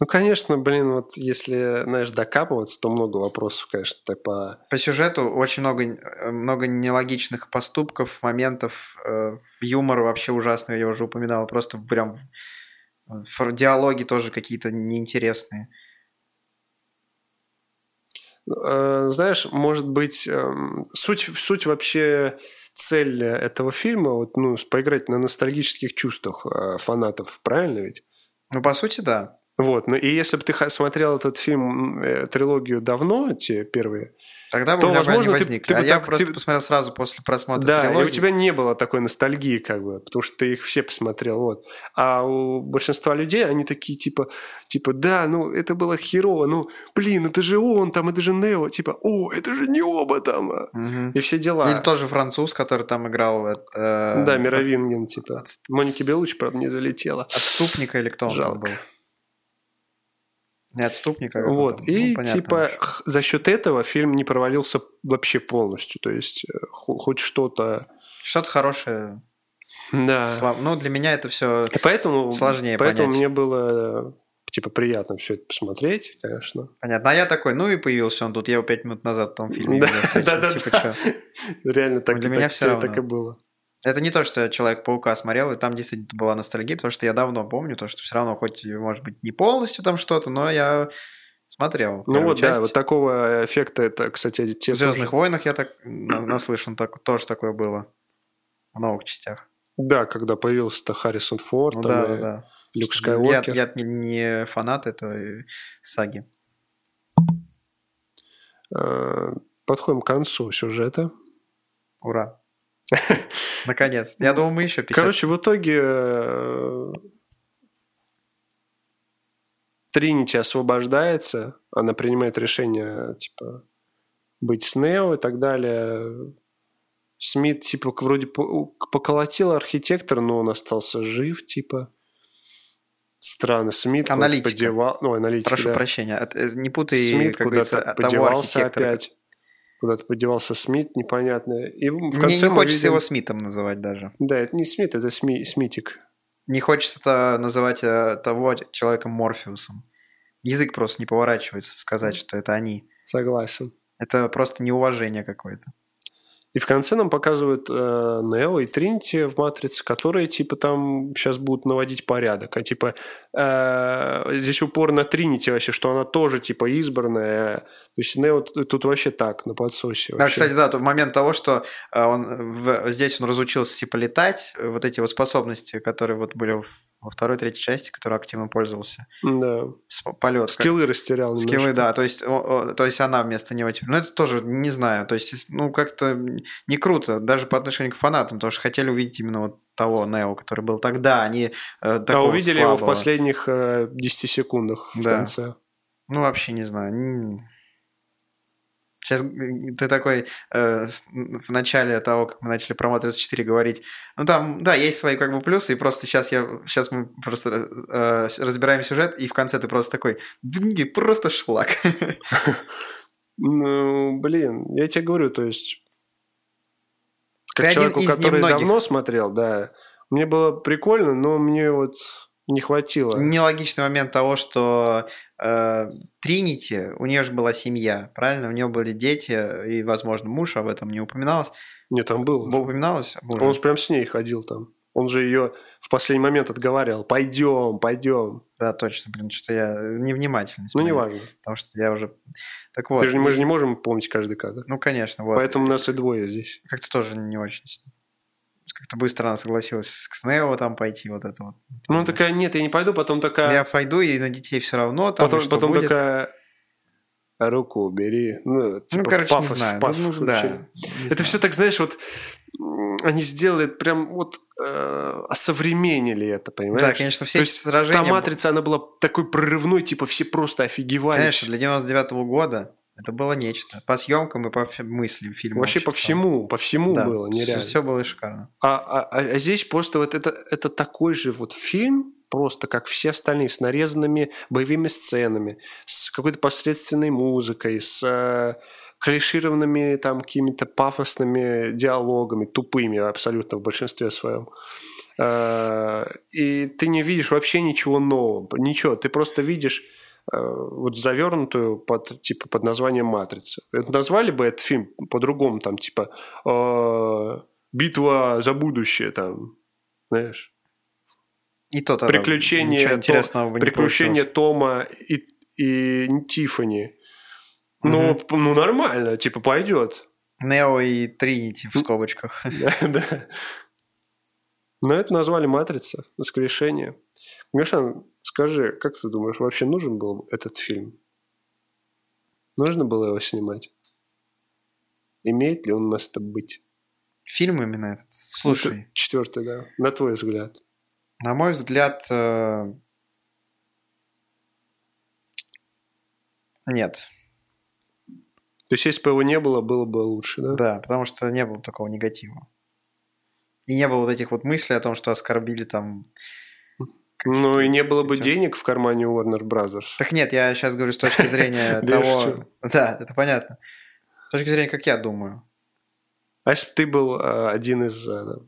Ну, конечно, блин, вот если, знаешь, докапываться, то много вопросов, конечно, по... По сюжету очень много, э, много нелогичных поступков, моментов. э, Юмор вообще ужасный, я уже упоминал. Просто прям диалоги тоже какие-то неинтересные. Э, Знаешь, может быть, эм, суть, суть вообще цель этого фильма, вот, ну, поиграть на ностальгических чувствах э, фанатов, правильно ведь? Ну, по сути, да. Вот, ну и если бы ты смотрел этот фильм, э, трилогию давно, те первые, Тогда бы То, у меня они возможно, ты- возникли. ты бы а я так- просто ты- посмотрел сразу после просмотра да, трилогии. у тебя не было такой ностальгии, как бы, потому что ты их все посмотрел, вот. А у большинства людей они такие, типа, типа, да, ну, это было херово, ну, блин, это же он там, это же Нео, типа, о, это же не оба там, а». Мгм. и все дела. Или тоже француз, который там играл... э, э, Да, Мировинген, типа. от- Моники Белучи, правда, не залетела. Отступника или кто он там Жалко. Был? Неотступника. Вот. какого-то. И Ну, понятно. типа за счет этого фильм не провалился вообще полностью. То есть э, хо- хоть что-то... Что-то хорошее. Да. слав- Ну, для меня это все... И поэтому, Сложнее поэтому понять. мне было типа приятно все это посмотреть, конечно. Понятно. А я такой, ну и появился он тут. Я его пять минут назад в том фильме Да, да, да, Типа? Реально так, Для меня равно. так и было. Это не то, что я Человек-паука смотрел, и там действительно была ностальгия, потому что я давно помню то, что все равно, хоть, может быть, не полностью там что-то, но я смотрел. Ну вот, да, вот такого эффекта это, кстати, те В Звездных тоже- войнах я так на- наслышан, так, тоже такое было. В новых частях. Да, когда появился-то Харрисон Форд, Ну да, да, да. Люк Я, Скайуокер. я не, не фанат этой саги. Э, Подходим к концу сюжета. Ура. (laughs) Наконец. Я думал, мы еще 50. Короче, в итоге э, Тринити освобождается, она принимает решение, типа, быть с Нео и так далее. Смит, типа, вроде по- поколотил архитектора, но он остался жив, типа. Странно, Смит Аналитика. подевал... Ну, аналитик, Прошу да. прощения. э, Не путай, Смит как говорится, того архитектора. опять. Куда-то подевался Смит, непонятно. И в Мне конце не мы хочется видим- его Смитом называть даже. Да, это не Смит, это Сми... Смитик. Не хочется называть э, того человека Морфеусом. Язык просто не поворачивается сказать, что это они. Согласен. Это просто неуважение какое-то. И в конце нам показывают э, Нео и Тринити в Матрице, которые типа там сейчас будут наводить порядок. А типа э, здесь упор на Тринити вообще, что она тоже типа избранная. То есть Нео тут вообще так, на подсосе. А, вообще. кстати, да, тот момент того, что э, он в- здесь он разучился типа летать, э, вот эти вот способности, которые вот были в- во второй, третьей части, которой активно пользовался. Да. Полет. как- Скиллы растерял Скиллы, немножко. да, то есть, о- о, то есть она вместо него теперь. Ну, это тоже не знаю. То есть, ну, как-то не круто, даже по отношению к фанатам, потому что хотели увидеть именно вот того Нео, который был тогда, а не э, А такого увидели его в слабого. последних э, 10 секундах в Да. конце. Ну, вообще не знаю. Сейчас ты такой э, в начале того, как мы начали про Матрицу 4 говорить, ну там, да, есть свои как бы плюсы, и просто сейчас я, сейчас мы просто э, с- разбираем сюжет, и в конце ты просто такой, «Блин, просто шлак. (laughs) Ну, блин, я тебе говорю, то есть... Как Ты человеку, который немногих. давно смотрел, да, мне было прикольно, но мне вот не хватило. Нелогичный момент того, что э, Тринити, у нее же была семья, правильно? У нее были дети и, возможно, муж, об этом не упоминалось. Нет, там был. Упоминалось? Он же прям с ней ходил там. Он же ее в последний момент отговаривал. Пойдем, пойдем. Да, точно, блин, что-то я невнимательно Ну, неважно. Потому что я уже... Так вот. Ты же, мы же не можем помнить каждый кадр. Ну, конечно, вот. Поэтому нас и двое здесь. Как-то тоже не очень... Как-то быстро она согласилась с Нео там пойти, вот это вот. Ну, такая, нет, я не пойду, потом такая... Я пойду, и на детей все равно там потом что потом будет. такая... Руку убери. Ну, типа, Ну, короче, не пафос, знаю. пафос Ну, да, не Это знаю. все так, знаешь, вот они сделали прям вот э, осовременили это, понимаешь? Да, конечно, все То эти есть сражения... Та матрица, она была такой прорывной, типа все просто офигевали. Конечно, для 99 года это было нечто. По съемкам и по всем мыслям фильма. Вообще по всему, по всему было нереально. Все было шикарно. А, а- а- а здесь просто вот это, это такой же вот фильм, просто как все остальные, с нарезанными боевыми сценами, с какой-то посредственной музыкой, с э, клишированными там какими-то пафосными диалогами, тупыми абсолютно в большинстве своем. Э, И ты не видишь вообще ничего нового, ничего. Ты просто видишь вот завернутую под типа под названием матрица. Это назвали бы этот фильм по-другому, там типа э, битва за будущее, там, знаешь, И то тогда приключения, То- приключения. Тома и, и Тифани. Ну, п- ну нормально, типа пойдет. Нео и Тринити в скобочках. (laughs) Да. Но это назвали матрица, воскрешение. Миша, скажи, как ты думаешь, вообще нужен был этот фильм? Нужно было его снимать? Имеет ли он место быть? Фильм именно этот. Слушай, Четвертый, да. На твой взгляд. на мой взгляд, э, нет. То есть, если бы его не было, было бы лучше, да? Да, потому что не было такого негатива. И не было вот этих вот мыслей о том, что оскорбили там Ну и не было бы денег в кармане Warner Brothers. Так нет, я сейчас говорю с точки зрения (laughs) того... Да, это понятно. С точки зрения, как я думаю. А если бы ты был э, один из э,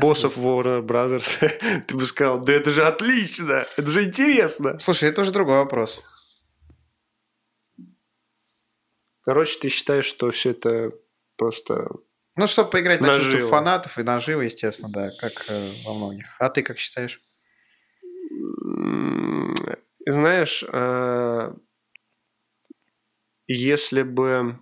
боссов Warner Brothers, (laughs) ты бы сказал, да это же отлично, это же интересно. Слушай, это уже другой вопрос. Короче, ты считаешь, что все это просто... Ну, чтобы поиграть на чувство фанатов и наживо, естественно, да, как э, во многих. А ты как считаешь? Знаешь, э, если бы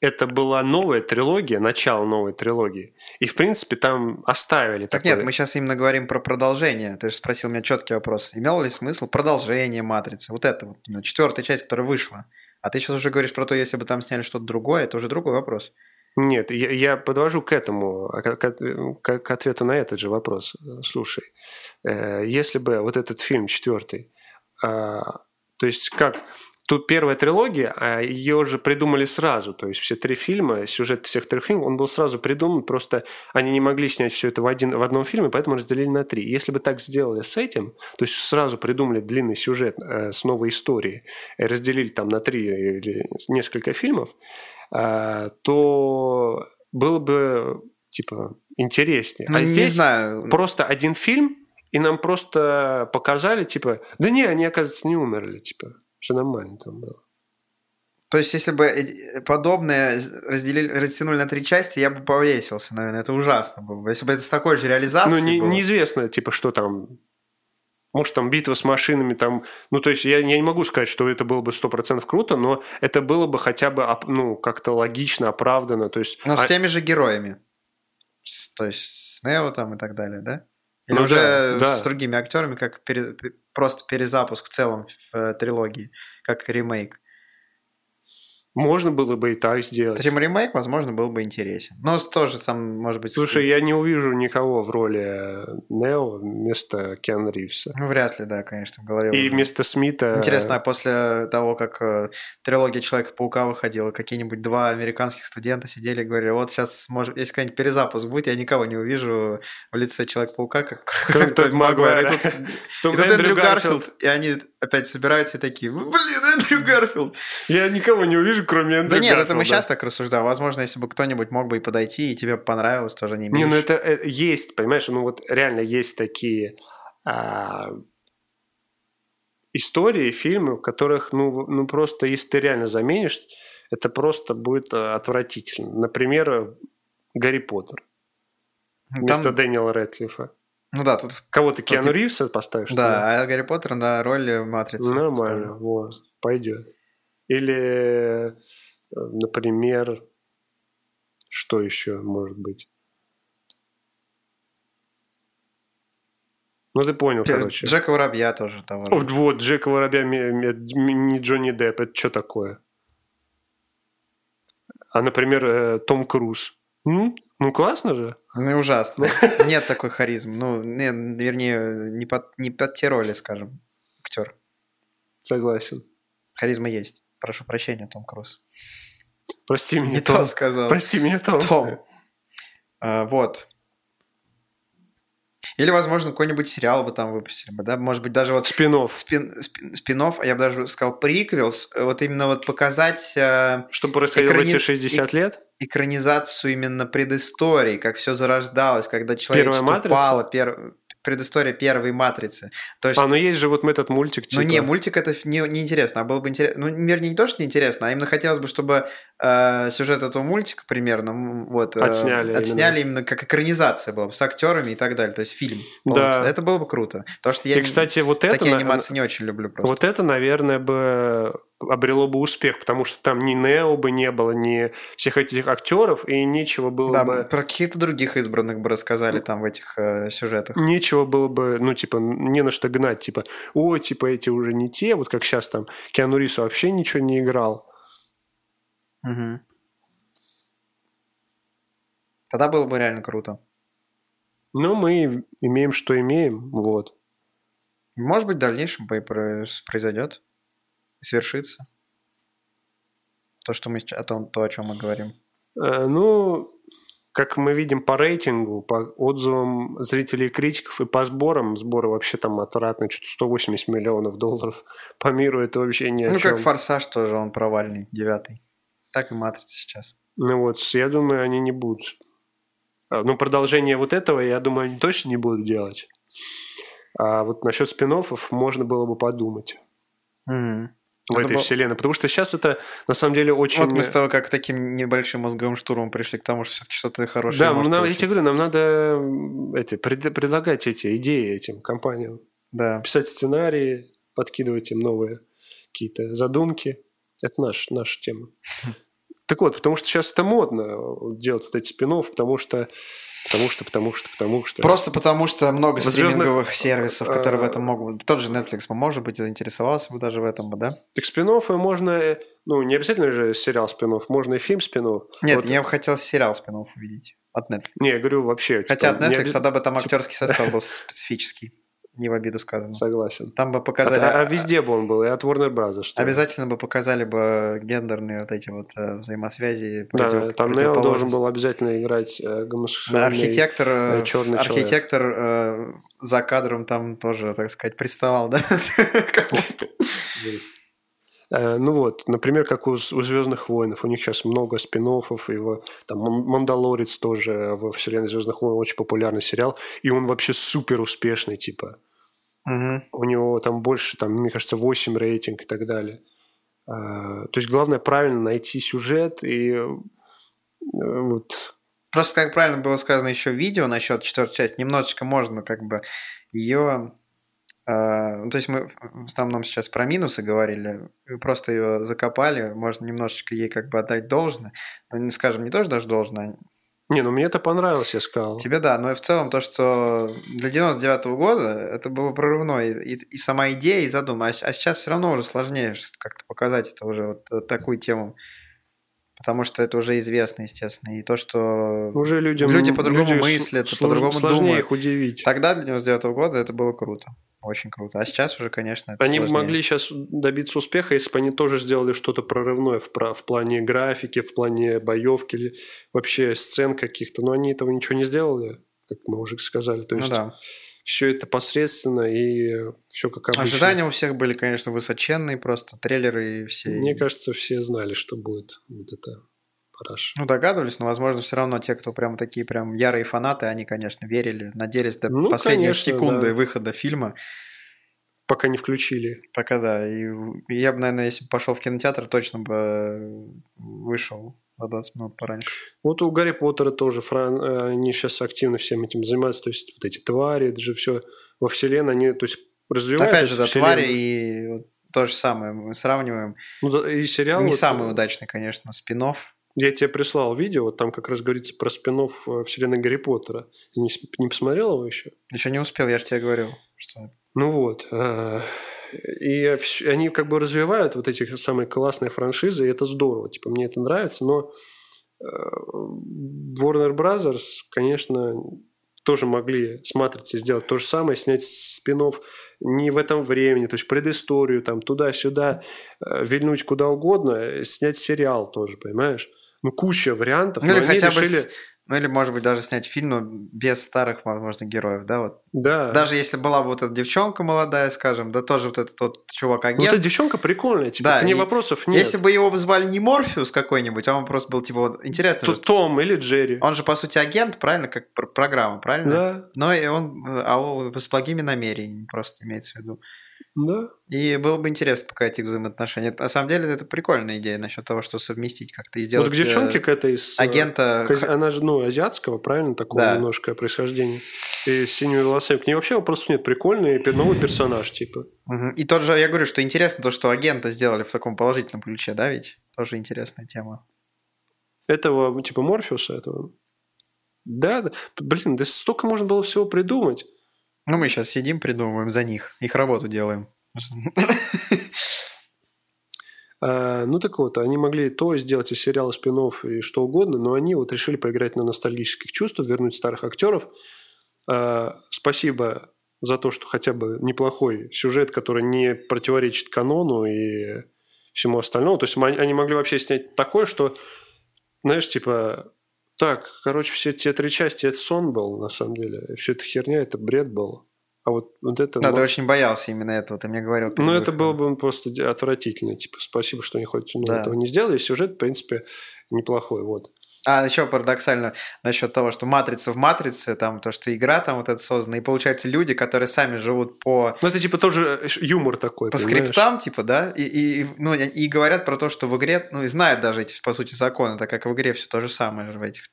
это была новая трилогия, начало новой трилогии. И, в принципе, там оставили Так такое... нет, мы сейчас именно говорим про продолжение. Ты же спросил меня четкий вопрос. Имел ли смысл продолжение «Матрицы»? Вот это вот, четвертая часть, которая вышла. А ты сейчас уже говоришь про то, если бы там сняли что-то другое, это уже другой вопрос. Нет, я, я подвожу к этому, к, к, к ответу на этот же вопрос. Слушай, э, если бы вот этот фильм четвертый, а, то есть как Тут первая трилогия, а ее же придумали сразу. То есть все три фильма, сюжет всех трех фильмов, он был сразу придуман. Просто они не могли снять все это в, один, в одном фильме, поэтому разделили на три. Если бы так сделали с этим, то есть сразу придумали длинный сюжет э, с новой историей, разделили там на три или несколько фильмов, э, то было бы типа интереснее. Ну, а здесь знаю. просто один фильм, и нам просто показали, типа, да не, они, оказывается, не умерли, типа. Все нормально там было. То есть, если бы подобное разделили, растянули на три части, я бы повесился, наверное. Это ужасно было бы. Если бы это с такой же реализацией Ну, не, было. неизвестно, типа, что там... Может, там битва с машинами, там... Ну, то есть, я, я не могу сказать, что это было бы сто процентов круто, но это было бы хотя бы, ну, как-то логично, оправдано, то есть... Но а... с теми же героями. То есть, с Нео там и так далее, да? Или ну, уже да, с да. другими актерами, как пере, просто перезапуск в целом в э, трилогии, как ремейк. Можно было бы и так сделать. Таким ремейк, возможно, был бы интересен. Но тоже там, может быть... Слушай, я не увижу никого в роли Нео вместо Кен Ривса. Ну, вряд ли, да, конечно, в голове. И уже. вместо Смита... Интересно, а после того, как э, трилогия Человека-паука выходила, какие-нибудь два американских студента сидели и говорили, вот сейчас, может, если какой-нибудь перезапуск будет, я никого не увижу в лице Человека-паука, как (laughs) кроме Тоби Магуайра. И тут Эндрю Гарфилд, и они опять собираются и такие, блин, Эндрю Гарфилд. Я никого не увижу, кроме Эндрю Да нет, это мы сейчас так рассуждаем. Возможно, если бы кто-нибудь мог бы и подойти, и тебе понравилось, тоже не меньше. Не, ну это э, есть, понимаешь, ну вот реально есть такие а, истории, фильмы, в которых, ну, ну просто, если ты реально заменишь, это просто будет э, отвратительно. Например, Гарри Поттер. Ну, вместо Там... Дэниела Рэдклиффа. Ну да, тут... Кого ты, Киану Ривза поставишь? Да, а Гарри Поттер на роли Матрицы. Нормально, вот, пойдет. Или, э, например, что еще может быть? Ну, ты понял, короче. Джека Воробья тоже того же. Вот, вот Джека Воробья не Джонни Депп. Это что такое? А, например, э, Том Круз. Ну, ну классно же. Ну, ужасно. (laughs) Нет такой харизмы. Ну, не, вернее, не под, не под те роли, скажем, актер. Согласен. Харизма есть. Прошу прощения, Том Круз. Прости меня, Не Том. то сказал. Прости меня, Том. Том. А, вот. Или, возможно, какой-нибудь сериал бы там выпустили бы, да? Может быть, даже вот... Спинов. Спин, спин, спинов, а я бы даже сказал приквелс. Вот именно вот показать... Э, Что происходило экрани... в эти 60 лет? Экранизацию именно предыстории, как все зарождалось, когда человечество пало. Пер предыстория первой матрицы. То есть... А, ну есть же вот этот мультик. Типа... Ну не, мультик это не, не интересно, а было бы интересно. Ну, вернее, не то, что неинтересно, а именно хотелось бы, чтобы э, сюжет этого мультика примерно вот, э, отсняли, отсняли именно. именно как экранизация была бы, с актерами и так далее. То есть фильм. Да. Это было бы круто. Потому что я и, кстати, вот такие это... Такие анимации не очень люблю просто. Вот это, наверное, бы обрело бы успех, потому что там ни Нео бы не было, ни всех этих актеров, и нечего было да, бы... про каких-то других избранных бы рассказали там в этих э, сюжетах. Нечего было бы, ну, типа, не на что гнать, типа, о, типа, эти уже не те, вот как сейчас там Киану Рису вообще ничего не играл. Угу. Тогда было бы реально круто. Ну, мы имеем, что имеем, вот. Может быть, в дальнейшем произойдет свершится? То, что мы о том, то, о чем мы говорим. Э, ну, как мы видим по рейтингу, по отзывам зрителей и критиков и по сборам, сборы вообще там отвратные, что-то 180 миллионов долларов по миру, это вообще не о Ну, чем. как «Форсаж» тоже, он провальный, девятый. Так и «Матрица» сейчас. Ну вот, я думаю, они не будут. А, Ну, продолжение вот этого, я думаю, они точно не будут делать. А вот насчет спин можно было бы подумать Мгм. в Это этой был- вселенной. Потому что сейчас это, на самом деле, очень... Вот мы с тобой как таким небольшим мозговым штурмом пришли к тому, что все-таки что-то хорошее Да, нам, я тебе говорю, нам надо эти, пред- предлагать эти идеи этим компаниям. Да. Писать сценарии, подкидывать им новые какие-то задумки. Это наш, наша тема. (laughs) Так вот, потому что сейчас это модно делать вот эти спин потому что потому что, потому что, потому что. Просто потому, что много «Звездных», стриминговых сервисов, которые в э, этом могут... Тот же Netflix, может быть, заинтересовался бы даже в этом бы, да? Так спин можно, э, ну, не обязательно же сериал спин можно и фильм спин Нет, Вот- я бы хотел сериал спин увидеть от Netflix. Не, я говорю вообще. Хотя типа, от не Netflix оби- тогда бы там актерский состав был специфический. Не в обиду сказано. Согласен. Там бы А, показали... а везде бы он был, и от Warner Bros. Что. Обязательно бы показали бы гендерные вот эти вот э, взаимосвязи. Да, там Нео должен был обязательно играть э, гомосексуальный... Архитектор, э, чёрный человек. архитектор э, за кадром там тоже, так сказать, приставал, да? Э, Ну вот, например, как у, Звездных войнов, у них сейчас много спин его там Ман- Мандалорец тоже во вселенной Звездных войн очень популярный сериал, и он вообще супер успешный, типа. Мгм. У него там больше, там, мне кажется, 8 рейтинг и так далее. А, То есть главное правильно найти сюжет и э, вот Просто, как правильно было сказано еще в видео насчет четвертой части, немножечко можно как бы ее... ну, то есть мы в основном сейчас про минусы говорили, просто ее закопали, можно немножечко ей как бы отдать должное. Ну, не скажем, не тоже даже должное. Не, ну мне это понравилось, я сказал. Тебе да, но и в целом то, что для 99 года это было прорывной, и, и сама идея, и задумка. А, а сейчас все равно уже сложнее как-то показать это уже вот, вот такую тему. Потому что это уже известно, естественно. И то, что Уже людям... Люди по-другому люди мыслят, слож- по-другому думают. их удивить. тогда для 99 года это было круто. Очень круто. А сейчас уже, конечно, это Они бы сложнее. могли сейчас добиться успеха, если бы они тоже сделали что-то прорывное в, в плане графики, в плане боевки или вообще сцен каких-то. Но они этого ничего не сделали, как мы уже сказали. То Ну есть да. Все это посредственно и все как обычно. Ожидания у всех были, конечно, высоченные просто. Трейлеры и все. Мне кажется, все знали, что будет вот это параш. Ну, догадывались, но, возможно, все равно те, кто прям такие прям ярые фанаты, они, конечно, верили, надеялись до Ну, последней конечно, секунды да. выхода фильма. Пока не включили. Пока да. И я бы, наверное, если бы пошел в кинотеатр, точно бы вышел на 20 минут пораньше. Вот у Гарри Поттера тоже фран... э, они сейчас активно всем этим занимаются. То есть вот эти твари, это же все во вселенной, они то есть развивают Опять же, да, твари и вот то же самое мы сравниваем. Ну, да, и сериал... Не вот, самый э, удачный, конечно, спин Я тебе прислал видео, вот там как раз говорится про спин вселенной Гарри Поттера. Ты не, не посмотрел его еще? Еще не успел, я же тебе говорил, что Ну вот. э, И они как бы развивают вот эти самые классные франшизы, и это здорово. Типа, мне это нравится, но э, Warner Brothers, конечно, тоже могли с «Матрицей» сделать то же самое, снять спин не в этом времени, то есть предысторию, там, туда-сюда, э, вильнуть куда угодно, э, снять сериал тоже, понимаешь? Ну, куча вариантов. Ну или они хотя бы, решили- с- ну или может быть даже снять фильм, но без старых, возможно, героев, да, вот. Да. Даже если была бы вот эта девчонка молодая, скажем, да тоже вот этот вот чувак Ну, агент. эта девчонка прикольная, типа, Да, к ней вопросов нет. Если бы его звали не Морфеус какой-нибудь, а он просто был типа вот интересно, То же, Том или Джерри. он же по сути агент, правильно, как пр- программа, правильно? Да, Но и он, а он с благими намерениями просто имеется в виду. Да. И было бы интересно показать их взаимоотношения. На самом деле это прикольная идея насчет того, что совместить как-то и сделать вот к девчонке э, к этой с... э, агента. к- Она же, ну, азиатского, правильно, такого Да. немножко происхождения. И с синими волосами. К ней вообще вопросов нет. Прикольный новый персонаж, типа. И тот же, я говорю, что интересно то, что агента сделали в таком положительном ключе, да, ведь? Тоже интересная тема. Этого, типа, Морфеуса этого. Да, да. Блин, да столько можно было всего придумать. Ну, мы сейчас сидим, придумываем за них, их работу делаем. А, ну так вот, они могли то сделать из сериала спин и что угодно, но они вот решили поиграть на ностальгических чувствах, вернуть старых актеров. А, спасибо за то, что хотя бы неплохой сюжет, который не противоречит канону и всему остальному. То есть они могли вообще снять такое, что, знаешь, типа Так, короче, все те три части это сон был, на самом деле. Все это херня, это бред был. А вот, вот это... Да, вот- ты очень боялся именно этого, ты мне говорил. Ну, это было бы просто отвратительно. Типа, спасибо, что они хоть ну, Да. этого не сделали. Сюжет, в принципе, неплохой. Вот. А еще парадоксально насчет того, что матрица в матрице, там то, что игра там вот это создана, и получается люди, которые сами живут по, Ну, это типа тоже ш- юмор такой. по понимаешь? скриптам, типа, да, и, и, ну, и говорят про то, что в игре, ну, и знают даже эти, по сути, законы, так как в игре все то же самое же в этих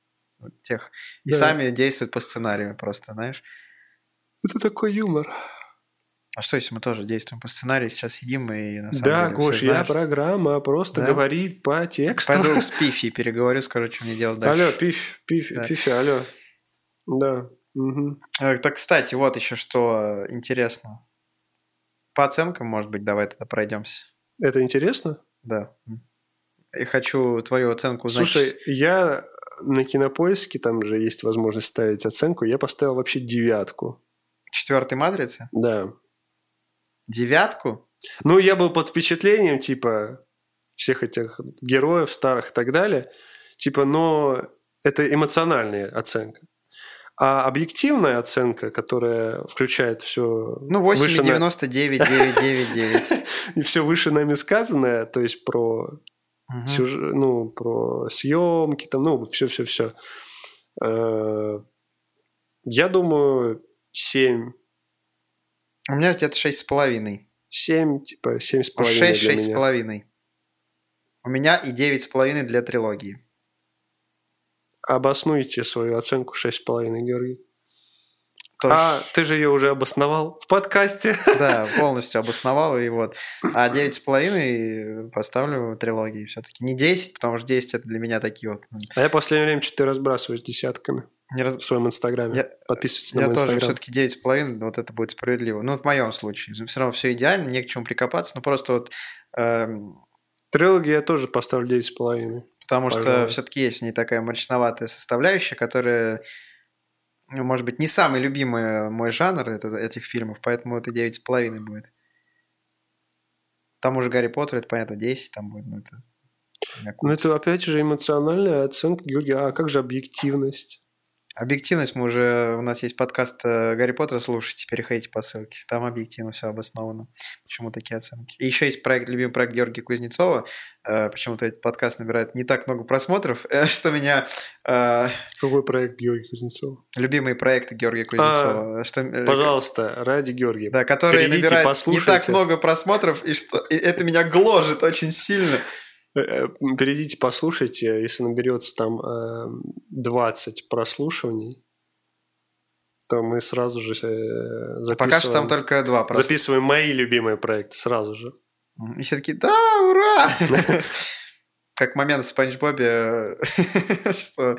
тех. И Да. сами действуют по сценарию просто, знаешь. Это такой юмор. А что, если мы тоже действуем по сценарию, сейчас сидим и на самом Да, деле Гош, я знаешь? программа просто Да? говорит по тексту. Пойду с Пифи переговорю, скажу, что мне делать дальше. Алло, пиф, пиф, Да. пифи, алло. Да. Э, Так, кстати, вот еще что интересно. По оценкам, может быть, давай тогда пройдемся. Это интересно? Да. И хочу твою оценку узнать. Слушай, я на кинопоиске, там же есть возможность ставить оценку, я поставил вообще девятку. Четвертой матрицы? Да. Девятку? Ну, я был под впечатлением, типа, всех этих героев старых и так далее. Типа, но это эмоциональная оценка. А объективная оценка, которая включает все Ну, 8,99,999. и (laughs) все выше нами сказанное, то есть про Мгм. сюж- ну, про съемки, там, ну, все-все-все. Я думаю, 7. У меня где-то шесть с половиной. 7, типа, 7 с половиной Шесть, для шесть с меня. половиной. У меня и девять с половиной для трилогии. Обоснуйте свою оценку 6,5, Георгий. Тоже, А, ты же ее уже обосновал в подкасте. (laughs) Да, полностью обосновал, и вот. А девять с половиной поставлю трилогии все-таки. Не 10, потому что 10 это для меня такие вот... ну, А я в последнее время что-то разбрасываюсь десятками Не раз... в своем инстаграме. Я- Подписывайтесь на Я мой тоже все-таки 9,5, вот это будет справедливо. Ну, в моем случае. Все равно все идеально, не к чему прикопаться, но просто вот... эм, Трилогию я тоже поставлю 9,5. потому что Пожалуй. все-таки есть в ней такая мрачноватая составляющая, которая, ну, может быть, не самый любимый мой жанр это, этих фильмов, поэтому это 9,5 будет. Там уже Гарри Поттер, это понятно, 10 там будет, ну это... Ну, это опять же эмоциональная оценка, Георгий. А как же объективность? Объективность, мы уже, у нас есть подкаст э, Гарри Поттер, слушайте, переходите по ссылке, там объективно все обосновано, почему такие оценки. И еще есть проект, любимый проект Георгия Кузнецова, э, почему-то этот подкаст набирает не так много просмотров, э, (laughs) что меня... Какой проект Георгия Кузнецова? любимые проекты Георгия Кузнецова, что, э, Пожалуйста, ради Георгия. да, которые перейдите, набирают не послушайте. так много просмотров, и что и это меня гложет очень сильно. Э, э, Перейдите, послушайте, если наберется там э, 20 прослушиваний, то мы сразу же э, записываем, Пока что там только два просмотра. записываем мои любимые проекты сразу же. И все такие, да, ура! (laughs) Как момент в Спанч Бобе, (laughs) что,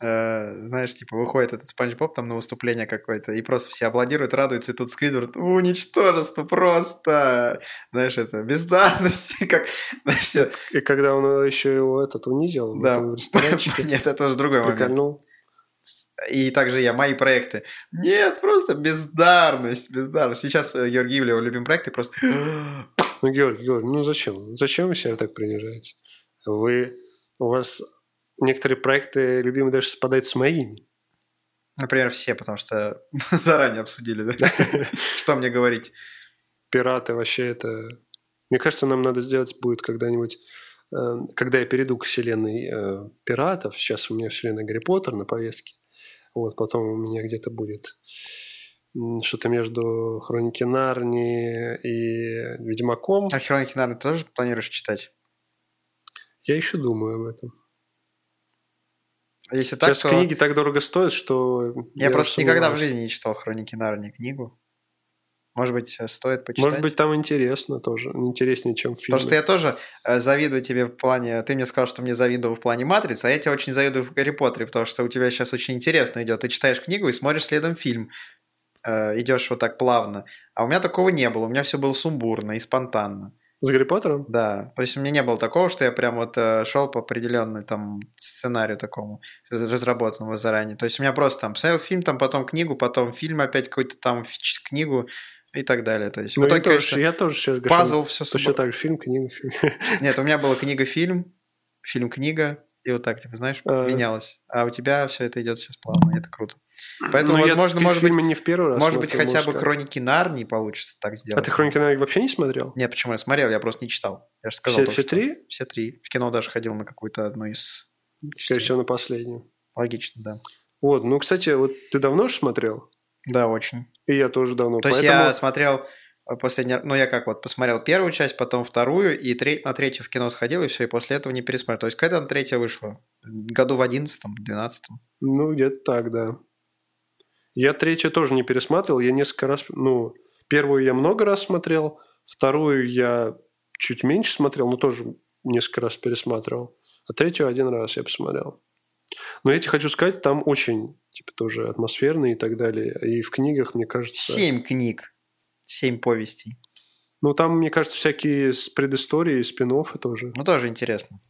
э, знаешь, типа, выходит этот Спанч Боб там на выступление какое-то, и просто все аплодируют, радуются, и тут Сквидвард, уничтожество просто, знаешь, это, бездарность, (laughs) как, знаешь, И когда он еще его этот унизил да, в (laughs) нет, это уже другой момент. прикольнул. И также я, мои проекты. Нет, просто бездарность, бездарность. Сейчас э, Георгий Ивлев, любимый проект, и просто... (gasps) Ну, Георгий, Георгий, ну зачем? Зачем вы себя так принижаете? Вы, у вас некоторые проекты любимые даже совпадают с моими. Например, все, потому что (laughs) заранее обсудили, да? (laughs) Что мне говорить? Пираты вообще это... Мне кажется, нам надо сделать будет когда-нибудь, э, когда я перейду к вселенной э, пиратов, сейчас у меня вселенная Гарри Поттер на повестке, вот, потом у меня где-то будет что-то между Хроники Нарнии и Ведьмаком. А Хроники, наверное, тоже планируешь читать? Я еще думаю об этом. А Если так, Сейчас то... книги так дорого стоят, что... Я просто никогда в жизни не читал Хроники Нарнии книгу. Может быть, э, стоит почитать? Может быть, там интересно тоже. Интереснее, чем фильм. Потому что я тоже э, завидую тебе в плане... Ты мне сказал, что мне завидовал в плане «Матрицы», а я тебе очень завидую в «Гарри Поттере», потому что у тебя сейчас очень интересно идет. Ты читаешь книгу и смотришь следом фильм. Э, идешь вот так плавно. А у меня такого не было. У меня все было сумбурно и спонтанно. С Гарри Поттером? Да. То есть у меня не было такого, что я прям вот э, шел по определенному там сценарию такому, разработанному заранее. То есть у меня просто там посмотрел фильм, там потом книгу, потом фильм опять какой-то там книгу и так далее. То есть Ну, я, итоге, тоже, конечно, я тоже сейчас пазл все Точно так же фильм, книга, фильм. Нет, у меня было книга-фильм, фильм-книга, и вот так, типа, знаешь, А. менялось. А у тебя все это идет сейчас плавно, и это круто. Поэтому, Ну, я возможно, может быть, не в первый раз может быть, хотя бы сказать. Хроники Нарнии получится так А сделать. ты «Хроники Нарнии» вообще не смотрел? Не, почему я смотрел, я просто не читал. Я же сказал Все, только все что. три? Все три. В кино даже ходил на какую-то одну из... Скорее всего, на последнюю. Логично, да. Вот, ну, кстати, вот ты давно же смотрел? Да, очень. И я тоже давно. То есть поэтому... я смотрел последний... Ну, я как вот посмотрел первую часть, потом вторую, и тре- на третью в кино сходил, и все, и после этого не пересмотрел. То есть когда там третья вышла? Году в одиннадцатом, двенадцатом? Ну, где-то так, да. Я третью тоже не пересматривал. Я несколько раз... Ну, первую я много раз смотрел, вторую я чуть меньше смотрел, но тоже несколько раз пересматривал. А третью один раз я посмотрел. Но я тебе хочу сказать, там очень, типа, тоже атмосферно и так далее. И в книгах, мне кажется... Семь книг. Семь повестей. Ну, там, мне кажется, всякие с предысторией, спин тоже. Ну, тоже интересно,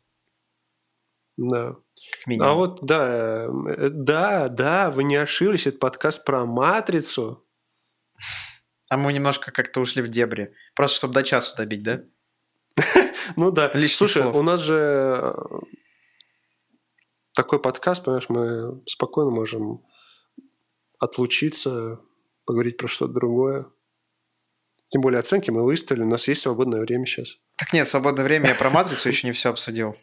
Да. как минимум. А вот, да, э, да, да, вы не ошиблись, это подкаст про матрицу. А мы немножко как-то ушли в дебри. Просто чтобы до часу добить, да? (laughs) Ну да. Слушай, у нас же э, такой подкаст, понимаешь, мы спокойно можем отлучиться, поговорить про что-то другое. Тем более оценки мы выставили, у нас есть свободное время сейчас. Так нет, свободное время, я про Матрицу еще не все обсудил.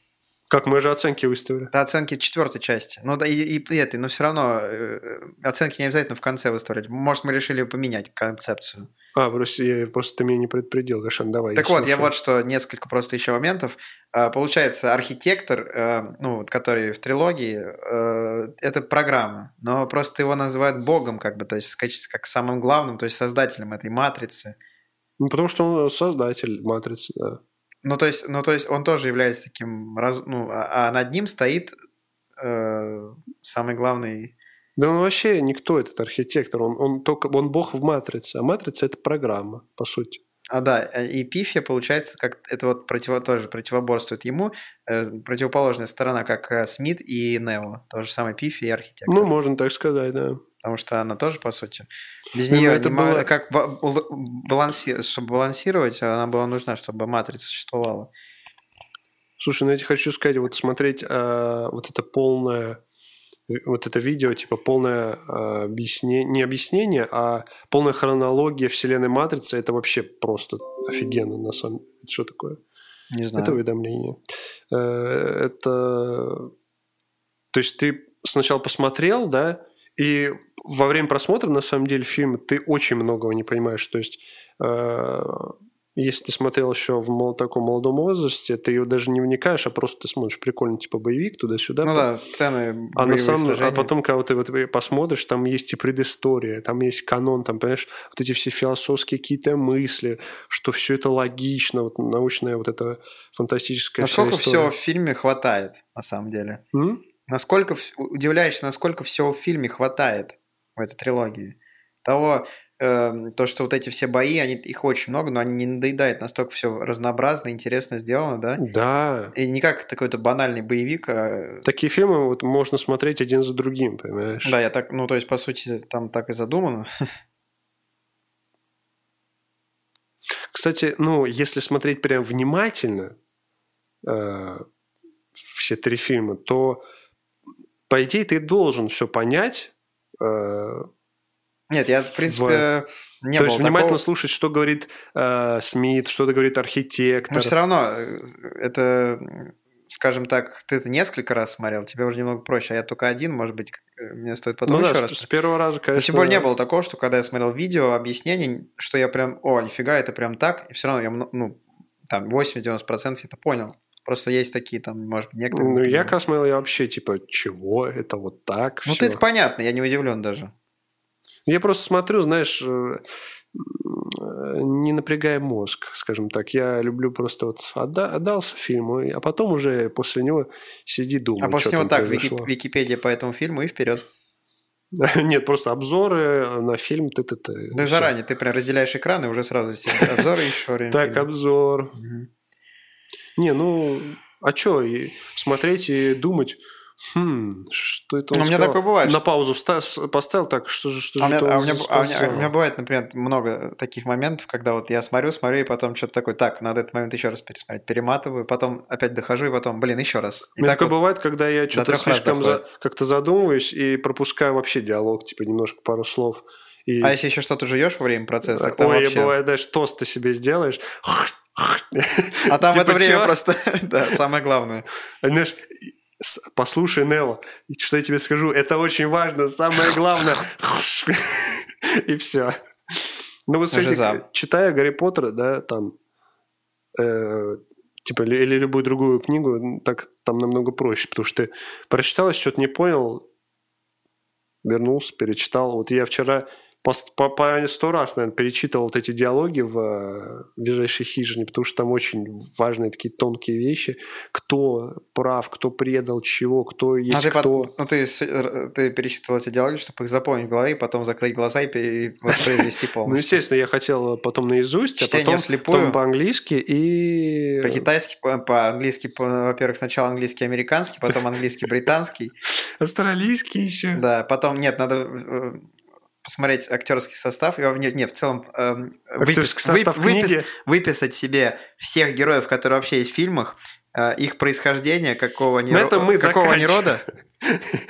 Как мы же оценки выставили? До оценки четвертой части. Ну да, и, и этой, но все равно э, оценки не обязательно в конце выставлять. Может, мы решили поменять концепцию. А, просто, я, просто ты меня не предупредил, Гашан, давай. Так вот, я слушаю. вот что, несколько просто еще моментов. А, Получается, архитектор, э, ну, вот, который в трилогии, э, это программа, но просто его называют богом, как бы, то есть как самым главным, то есть создателем этой матрицы. Ну, потому что он создатель матрицы, да. Ну, то есть, ну, то есть он тоже является таким, раз- ну, а а над ним стоит э, самый главный... Да он вообще никто, этот архитектор. Он, он только он бог в матрице. А матрица это программа, по сути. А, да, э, и Пифия, получается, как это вот противо, тоже противоборствует ему, э, противоположная сторона, как э, Смит и Нео. То же самое Пифия и архитектор. Ну, можно так сказать, да. Потому что она тоже, по сути, без Ну, нее это не было- как ба- бал- баланси- чтобы балансировать, она была нужна, чтобы матрица существовала. Слушай, ну я тебе хочу сказать, вот смотреть а, вот это полное, вот это видео, типа полное а, объяснение, не объяснение, а полная хронология вселенной Матрицы, это вообще просто офигенно, на самом деле. Это что такое? Не знаю. Это уведомление. Э, Это... То есть ты сначала посмотрел, да, и во время просмотра, на самом деле, фильма ты очень многого не понимаешь. То есть, э, если ты смотрел еще в мол- таком молодом возрасте, ты его даже не вникаешь, а просто ты смотришь прикольно, типа боевик туда-сюда. ну да, сцены А, на самом, а сражения. потом, когда ты вот посмотришь, там есть и предыстория, там есть канон, там, понимаешь, вот эти все философские какие-то мысли, что все это логично, вот научная вот эта фантастическая Насколько всего в фильме хватает, на самом деле? М? Насколько удивляешься, насколько всего в фильме хватает в этой трилогии. Того, эм, то, что вот эти все бои, они, их очень много, но они не надоедают, настолько все разнообразно, интересно сделано, да? Да. И не как какой-то банальный боевик, а... Такие фильмы вот можно смотреть один за другим, понимаешь? Да, я так, ну, то есть, по сути, там так и задумано. (laughs) Кстати, ну, если смотреть прям внимательно э, все три фильма, то, по идее, ты должен все понять. э, Нет, я, в принципе, не то есть внимательно такого. слушать, что говорит э, Смит, что говорит архитектор. Но все равно, э, это, скажем так, ты это несколько раз смотрел, тебе уже немного проще, а я только один, может быть, э, мне стоит потом ну еще да, раз. с, первого раза, Но конечно. тем более не было такого, что когда я смотрел видео, объяснений, что я прям, о, нифига, это прям так, и все равно я, ну, там, 80-90% это понял. Просто есть такие там, может быть, некоторые... не Ну, я смотрел, я вообще типа, чего? Это вот так? Ну, это понятно, я не удивлен даже. Я просто смотрю, знаешь, э, э, не напрягая мозг, скажем так. Я люблю просто вот отда- отдался фильму, а потом уже после него сиди думай, А после него так, произошло. Википедия по этому фильму и вперед. (laughs) Нет, просто обзоры на фильм. Ты, Да заранее ты прям разделяешь экран и уже сразу все обзоры еще время Так, обзор. Не, ну, а что, смотреть и думать, Хм, что это он Ну, у меня сказал? такое бывает, На что- паузу вста- поставил, так, что же, что А же меня, а он у меня- а у меня- сказал? у меня бывает, например, много таких моментов, когда вот я смотрю, смотрю, и потом что-то такое, так, надо этот момент еще раз пересмотреть, перематываю, потом опять дохожу, и потом, блин, еще раз. И так такое вот- бывает, когда я что-то слишком за- как-то задумываюсь и пропускаю вообще диалог, типа немножко пару слов. И... А если еще что-то жуешь во время процесса, так Ой, вообще... бывает, знаешь, тост ты себе сделаешь. А там в Типа, это время просто, (laughs) да, самое главное. Знаешь, послушай, Нелло, что я тебе скажу, это очень важно, самое главное. И все. Ну вот, смотрите, читая Гарри Поттера, да, там, э, типа, или, или любую другую книгу, так там намного проще, потому что ты прочитал, что-то не понял, вернулся, перечитал. Вот я вчера по, по, по сто раз, наверное, перечитывал вот эти диалоги в э, «Ближайшей хижине», потому что там очень важные такие тонкие вещи. Кто прав, кто предал чего, кто есть А ты, под- кто. ну, ты, ты перечитывал эти диалоги, чтобы их запомнить в голове, потом закрыть глаза и воспроизвести (laughs) Ну, полностью. естественно, я хотел потом наизусть, а потом, потом по-английски и... По-китайски, по- по-английски, по- во-первых, сначала английский американский, потом английский британский. (laughs) Австралийский еще. Да, потом, нет, надо э, посмотреть актерский состав. И, нет, нет, в целом Актерский выпис- состав вып- выпис- выписать себе всех героев, которые вообще есть в фильмах, э, их происхождение, какого они, ро- мы какого они рода.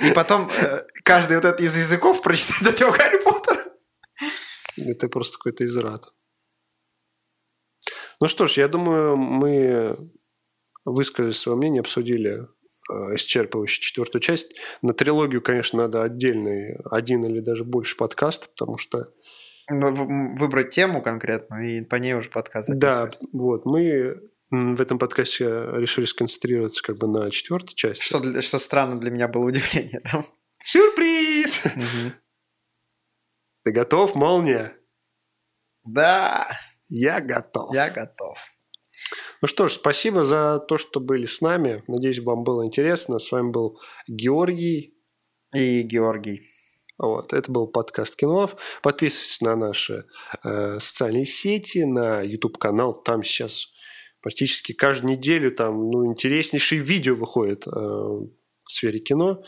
И потом э, каждый вот этот из языков прочитать до этого Гарри Поттера. Это просто какой-то израд. Ну что ж, я думаю, мы высказали свое мнение, обсудили э, исчерпывающе четвертую часть. На трилогию, конечно, надо отдельный один или даже больше подкаст, потому что Ну, выбрать тему конкретную и по ней уже подкаст да, вот мы в этом подкасте решили сконцентрироваться как бы на четвертой части. Что, для- что странно для меня было удивление (laughs) там. Сюрприз! Ты готов, молния? Да, Я готов. я готов. Ну что ж, спасибо за то, что были с нами. Надеюсь, вам было интересно. С вами был Георгий. И Георгий. Вот, это был подкаст Кинолов. Подписывайтесь на наши э, социальные сети, на YouTube-канал. Там сейчас практически каждую неделю там ну, интереснейшие видео выходят э, в сфере кино.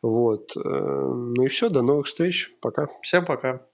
Вот. Э, ну и все, до новых встреч. Пока. Всем пока.